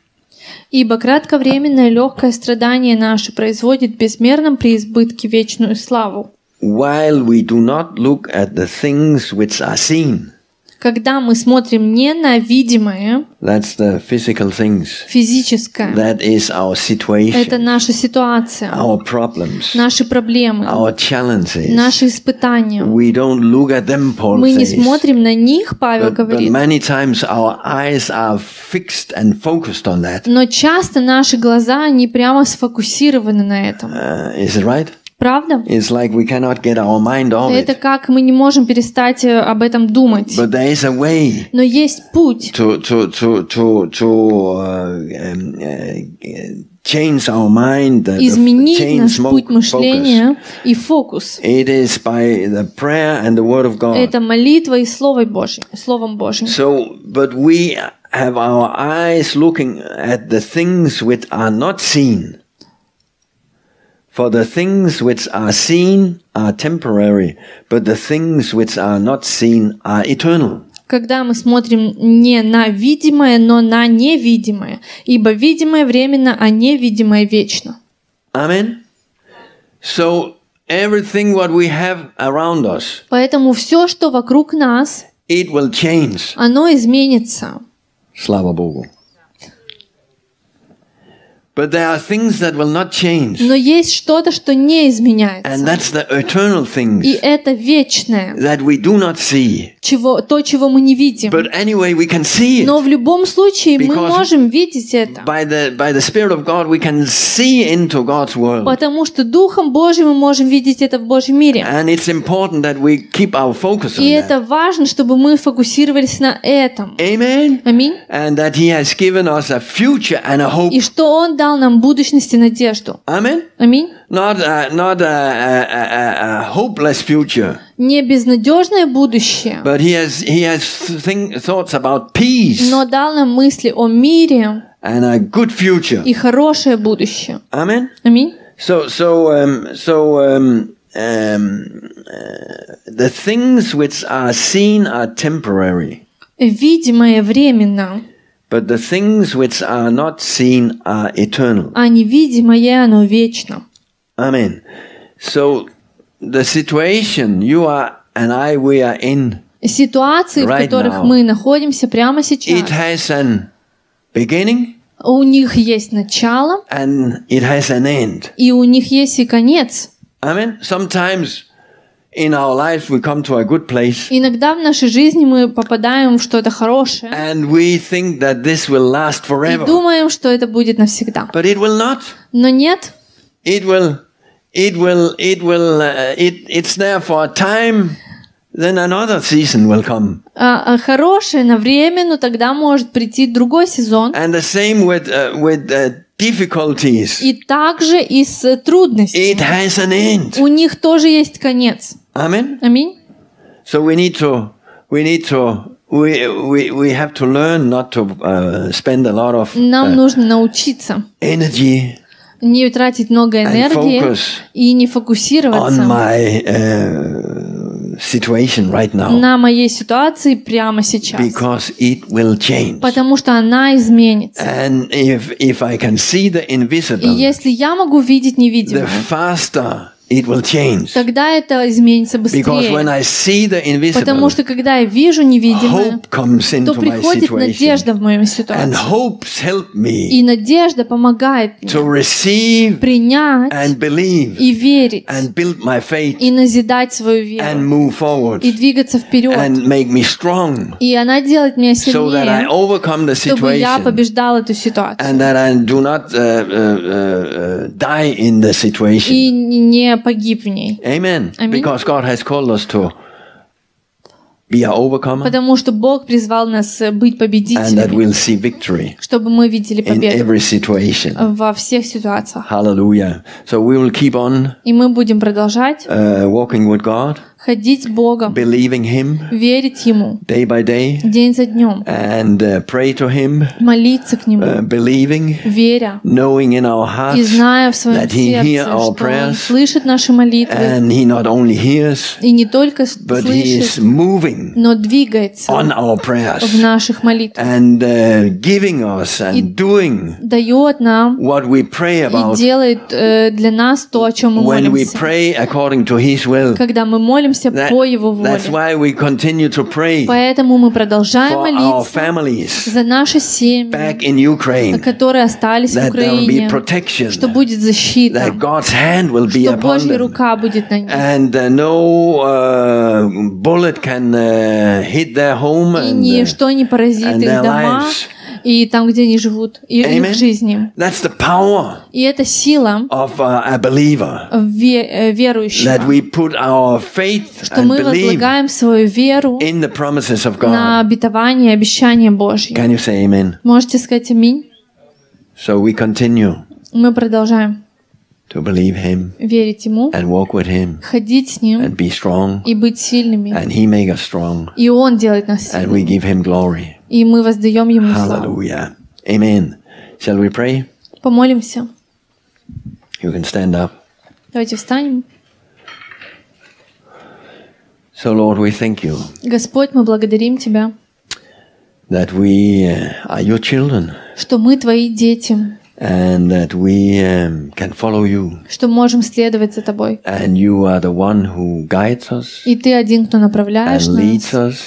Ибо кратковременное легкое страдание наше производит безмерном преизбытке вечную славу. While we do not look at the things which are seen, Когда мы смотрим не на видимое, that's the physical things, физическое, that is our situation, это наша ситуация, our problems, наши проблемы, our challenges. наши испытания. We don't look at them, Paul Мы не says. смотрим на них, Павел But, but говорит, many times our eyes are fixed and focused on that. но часто наши глаза, они прямо сфокусированы на этом. Uh, is it right? Правда? It's like we cannot get our mind on Это it. как мы не можем перестать э, об этом думать. But there is a way Но есть путь to to to to to uh, um, uh, change our mind, uh, изменить change наш mo- путь focus. мышления и фокус. It is by the prayer and the word of God. Это молитва и Слово Божье, Словом Божьим. So, but we have our eyes looking at the things which are not seen. For the things which are seen are temporary, but the things which are not seen are eternal. Когда мы смотрим не на видимое, но на невидимое. Ибо видимое временно, а невидимое вечно. Amen. So everything what we have around us, Поэтому все, что вокруг нас, it will change. оно изменится. Slava Bogu. But there are things that will not change. Но есть что-то, что не And изменяется. that's the eternal И things это вечное, that we do not see. чего, то, чего мы не видим. But anyway, we can see it. Но в любом случае мы можем видеть это. By the by the Spirit of God, we can see into God's world. Потому что Духом Божьим мы можем видеть это в Божьем мире. And it's important that we keep our focus on И that. это важно, чтобы мы фокусировались на этом. Amen. Аминь. And that He has given us a future and a hope. И что Он дал нам будущность и надежду. Аминь. Not a, not a, a, a, a hopeless future, Не безнадежное будущее, but He has He has think, thoughts about peace но дал нам мысли о мире and a good future. и хорошее будущее. Amen. Аминь. So so um, so um, um, uh, the things which are seen are temporary, Видимое временно, but the things which are not seen are eternal. а невидимое оно вечно. Amen. So the situation you are and I we are in, Ситуации, в Right которых now. мы находимся прямо сейчас, it has an beginning у них есть начало, and it has an end. и у них есть и конец. Amen. Sometimes in our lives we come to a good place Иногда в нашей жизни мы попадаем в что-то хорошее and we think that this will last и forever. думаем, что это будет навсегда. But it will not. Но нет, It will, it will, it will, uh, it, it's there for a time, then another season will come. а, а, хорошее на время, но тогда может прийти другой сезон. And the same with, uh, with uh, difficulties. И также и с трудностями. It has an end. У них тоже есть конец. Amen. Аминь. So we need to, we need to, we, we, we have to learn not to uh, spend a lot of Нам uh, нужно научиться energy не тратить много энергии и не on фокусироваться my uh, situation right now на моей ситуации прямо сейчас. because it will change. Потому что она изменится. And if if I can see the И invisible, если я могу видеть the невидимое, faster it will change. тогда это изменится Because when быстрее. I see the Потому invisible, что когда я вижу невидимое, то приходит надежда в мою ситуацию. help me И надежда помогает to мне receive принять and believe и верить, and build my faith и назидать свою and веру, move forward и двигаться вперед. and make me strong И она делает меня so that I сильнее, overcome the чтобы я situation побеждал эту ситуацию. and that I do not uh, uh, uh, uh, die in the situation. И не погиб в ней. Amen. Amen. Because God has called us to be an overcomer Потому что Бог призвал нас э, быть and that победителями, we'll see victory чтобы мы видели in победу every situation. во всех ситуациях. Hallelujah. So we will keep on И мы будем продолжать uh, walking with God ходить Богом, believing Him верить Ему day by day, день за днем, and uh, pray to Him, молиться к Нему, uh, believing, веря knowing in our и hearts зная в своем that He hear сердце, our что Он prayers, слышит наши молитвы, and He not only hears, и не только but He is moving но двигается on our в prayers наших молитвах, and uh, giving us and doing дает нам what we pray и about делает э, для нас то, о чем мы when we молимся. pray according to His will. Когда мы молимся That- по Его that's воле. why we continue to pray Поэтому мы продолжаем for our молиться families за наши семьи, back in Ukraine, которые остались в Украине, что будет защита, that God's hand will be что Божья рука будет на них. and uh, no uh, bullet can uh, hit their home И and, uh, ничто не поразит их дома, lives. И там, где они живут, и Amen. их жизни. That's the power И это сила of uh, a believer. ве- э, That верующего, we put our faith что and мы возлагаем свою веру in the promises of на God. обетование и обещание Божье. Can you say amen? Можете сказать аминь? So we continue Мы продолжаем to believe Him верить Ему, and walk with Him ходить с Ним and be strong, и быть сильными. and He make us strong, И Он делает нас and сильными. we give Him glory. И мы воздаем Ему славу. Hallelujah. Amen. Shall we pray? Помолимся. You can stand up. Давайте встанем. So, Lord, we thank you Господь, мы благодарим Тебя, that we uh, are your children что мы Твои дети, and that we um, can follow you. что можем следовать за Тобой. And you are the one who guides us И Ты один, кто направляешь and leads нас, us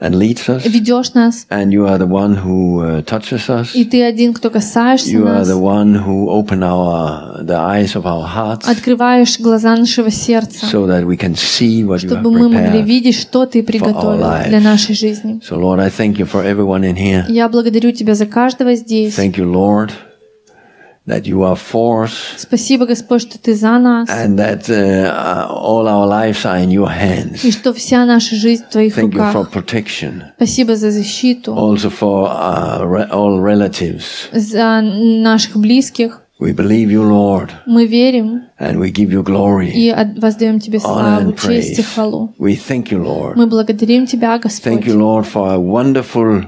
And leads us. ведешь нас, And you are the one who uh, touches us. и Ты один, кто касаешься You are нас, the one who open our the eyes of our hearts открываешь глаза нашего сердца, so that we can see what you have чтобы мы могли prepared. видеть, что Ты приготовил для нашей жизни. So Lord, I thank you for everyone in here. Я благодарю Тебя за каждого здесь. Thank you, Lord, that you are for us Спасибо, Господь, что Ты за нас, and that uh, all our lives are in your hands. и что вся наша жизнь в Твоих Thank you for руках. protection, Спасибо за защиту, also for uh, all relatives. за наших близких. We believe you, Lord, Мы верим and we give you glory, и воздаем Тебе славу, честь и хвалу. We thank you, Lord. Мы благодарим Тебя, Thank Господь, you, Lord, for a wonderful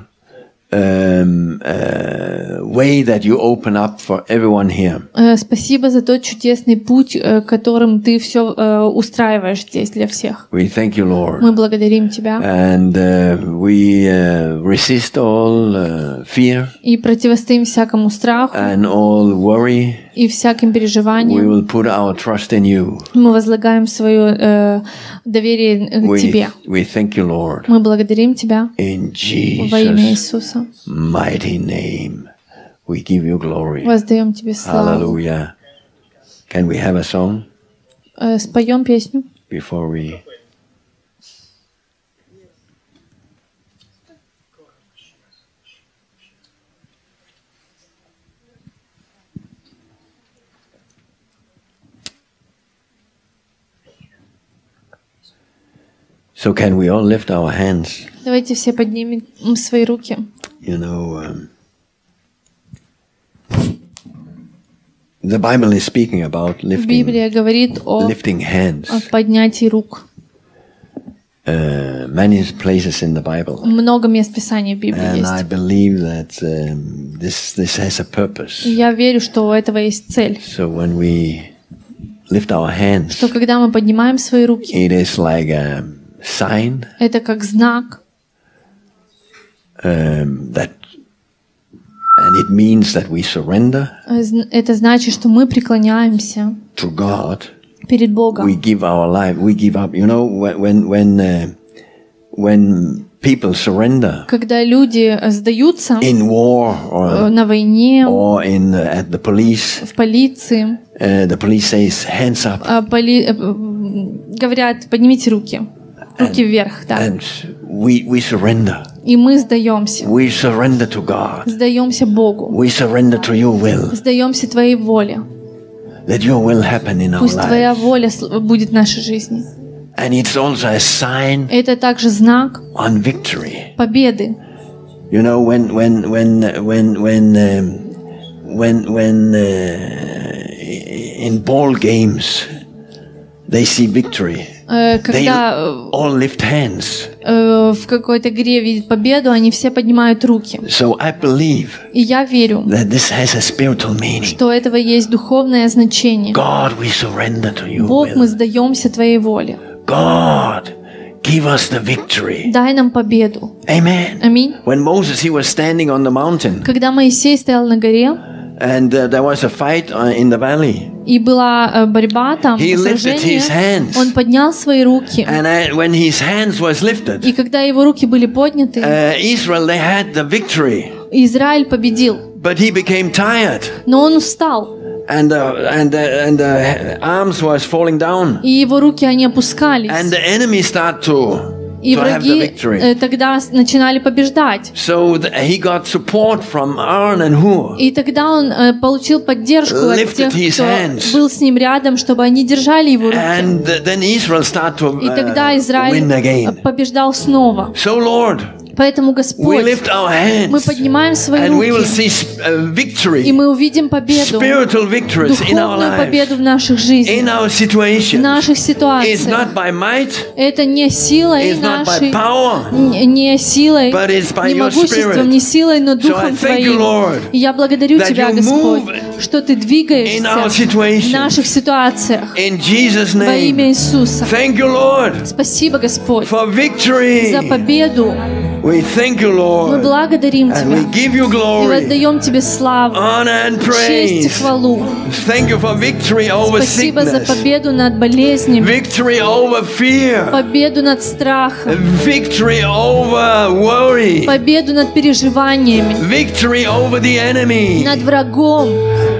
um, uh, way that you open up for everyone here. Э, Спасибо за тот чудесный путь, э, которым Ты все устраиваешь здесь для всех. We thank you, Lord. Мы благодарим Тебя And we resist all fear и противостоим всякому страху and all worry. и всяким We переживаниям. will put our trust in you. Мы возлагаем свое э, доверие э, We, Тебе. we thank you, Lord. Мы благодарим Тебя In во имя Jesus' Иисуса. mighty name, we give you glory. Воздаем Тебе славу. Hallelujah. Can we have a song Э, Споем песню. before we? So can we all lift our hands? Давайте все поднимем свои руки. You know, um, the Bible is speaking about lifting, Библия говорит о, lifting hands. о поднятии рук. Uh, many places in the Bible, Много мест Писания в Библии and I есть. believe that um, this this has a purpose. Я верю, что у этого есть цель. So when we lift our hands, Что когда мы поднимаем свои руки, it is like a sign это как знак, um, that, and it means that we surrender э, это значит, что мы преклоняемся to God. перед We Богом. give our life. We give up. You know, when when uh, when people surrender Когда люди э, сдаются in war э, or на войне, or in uh, at the police, в полиции, uh, the police says hands up, а поли- э, говорят, поднимите руки, руки вверх, да. and we we surrender. И мы сдаемся, We surrender to God. сдаемся Богу, We surrender to Your will. сдаемся Твоей воле. That Your will happen in our Пусть Твоя lives. воля сл- будет в нашей жизни. And it's also a sign Это также знак on victory. победы. You know, when when when when when um, when when uh, in ball games they see victory. Э, когда э, э, в какой-то игре видят победу, они все поднимают руки. So I believe И я верю, that this has a spiritual meaning. что этого есть духовное значение. God, we surrender to your Бог, мы сдаемся Твоей воле. God, give us the victory. Дай нам победу. Amen. Аминь. When Moses he was standing on the mountain Когда Моисей стоял на горе, and uh, there was a fight uh, in the valley, и была э, борьба там, He lifted сражение, his hands. он поднял свои руки. and uh, when his hands was lifted, И когда его руки были подняты, uh, Israel they had the victory, Израиль победил. but he became tired, Но он устал, and uh, and uh, and the arms was falling down, и его руки, они опускались. and the enemy start to И враги э, тогда начинали побеждать. So he got support from Aaron and Hur. И тогда он э, получил поддержку от тех, кто был с ним рядом, чтобы они держали его руки. And th- then Israel start to И тогда uh, Израиль win э, again. побеждал снова. So Lord, Поэтому, we Господь, lift our мы поднимаем свои and we will руки, uh, и мы увидим победу, spiritual victories in our духовную победу в наших жизнях, в наших ситуациях. not by might, Это не силой нашей, не силой, but it's by не your могуществом, spirit. не силой, но Духом Твоим. Lord, И я благодарю Тебя, Господь, что Ты двигаешься в наших ситуациях во имя. Иисуса. Thank you, Lord, Спасибо, Господь, for victory. за победу. We thank you, Мы Lord, благодарим and we Тебя give you и glory, отдаем Тебе славу, honor, and честь и praise. хвалу. Thank you for victory over Спасибо за sickness, победу над болезнями, victory over fear, победу над страхом, victory over worry, победу над переживаниями, victory over the enemy, над врагом,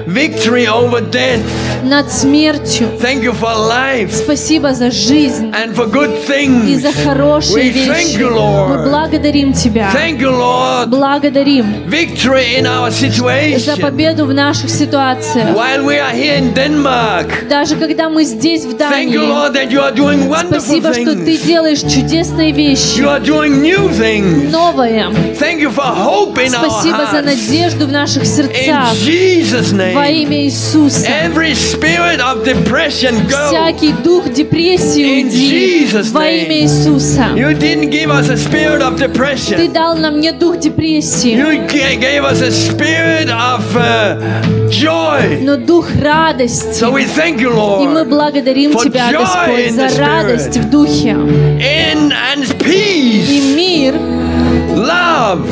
victory over death. над смертью. Thank you for life Спасибо за жизнь and for good и things. за хорошие We thank вещи. you, Мы Lord. благодарим Тебя. Thank you, Lord. Благодарим Victory in our за situation. победу в наших ситуациях. While we are here in Denmark, Даже когда мы здесь, в thank you, Дании, Lord, that you are doing wonderful спасибо, что Ты things. делаешь чудесные You вещи, are doing new things. новое. Thank you for hope in our Спасибо за hearts. надежду в наших In сердцах. Jesus' Во name. имя Иисуса. Every spirit of depression go. Всякий дух депрессии In уйди. Jesus' Во имя Иисуса. You didn't give us a spirit of Ты depression. дал нам не дух депрессии, You ga- gave us a spirit of uh, joy. но дух радости. So we thank you, И мы Lord. благодарим for Тебя, joy Господь, in за the радость Spirit. в духе. In and И peace, мир, love,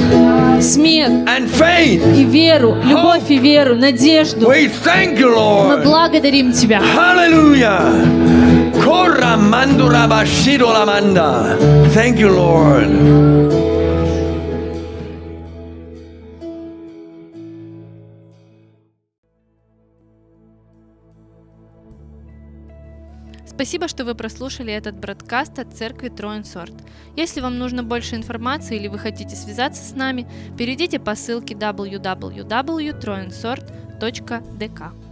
смех, and faith. и веру, любовь и веру, надежду. We thank you, Мы Lord. благодарим Тебя. Hallelujah. Thank you, Lord. Спасибо, что вы прослушали этот бродкаст от церкви Троинсорт. Если вам нужно больше информации или вы хотите связаться с нами, перейдите по ссылке www.troinsort.dk.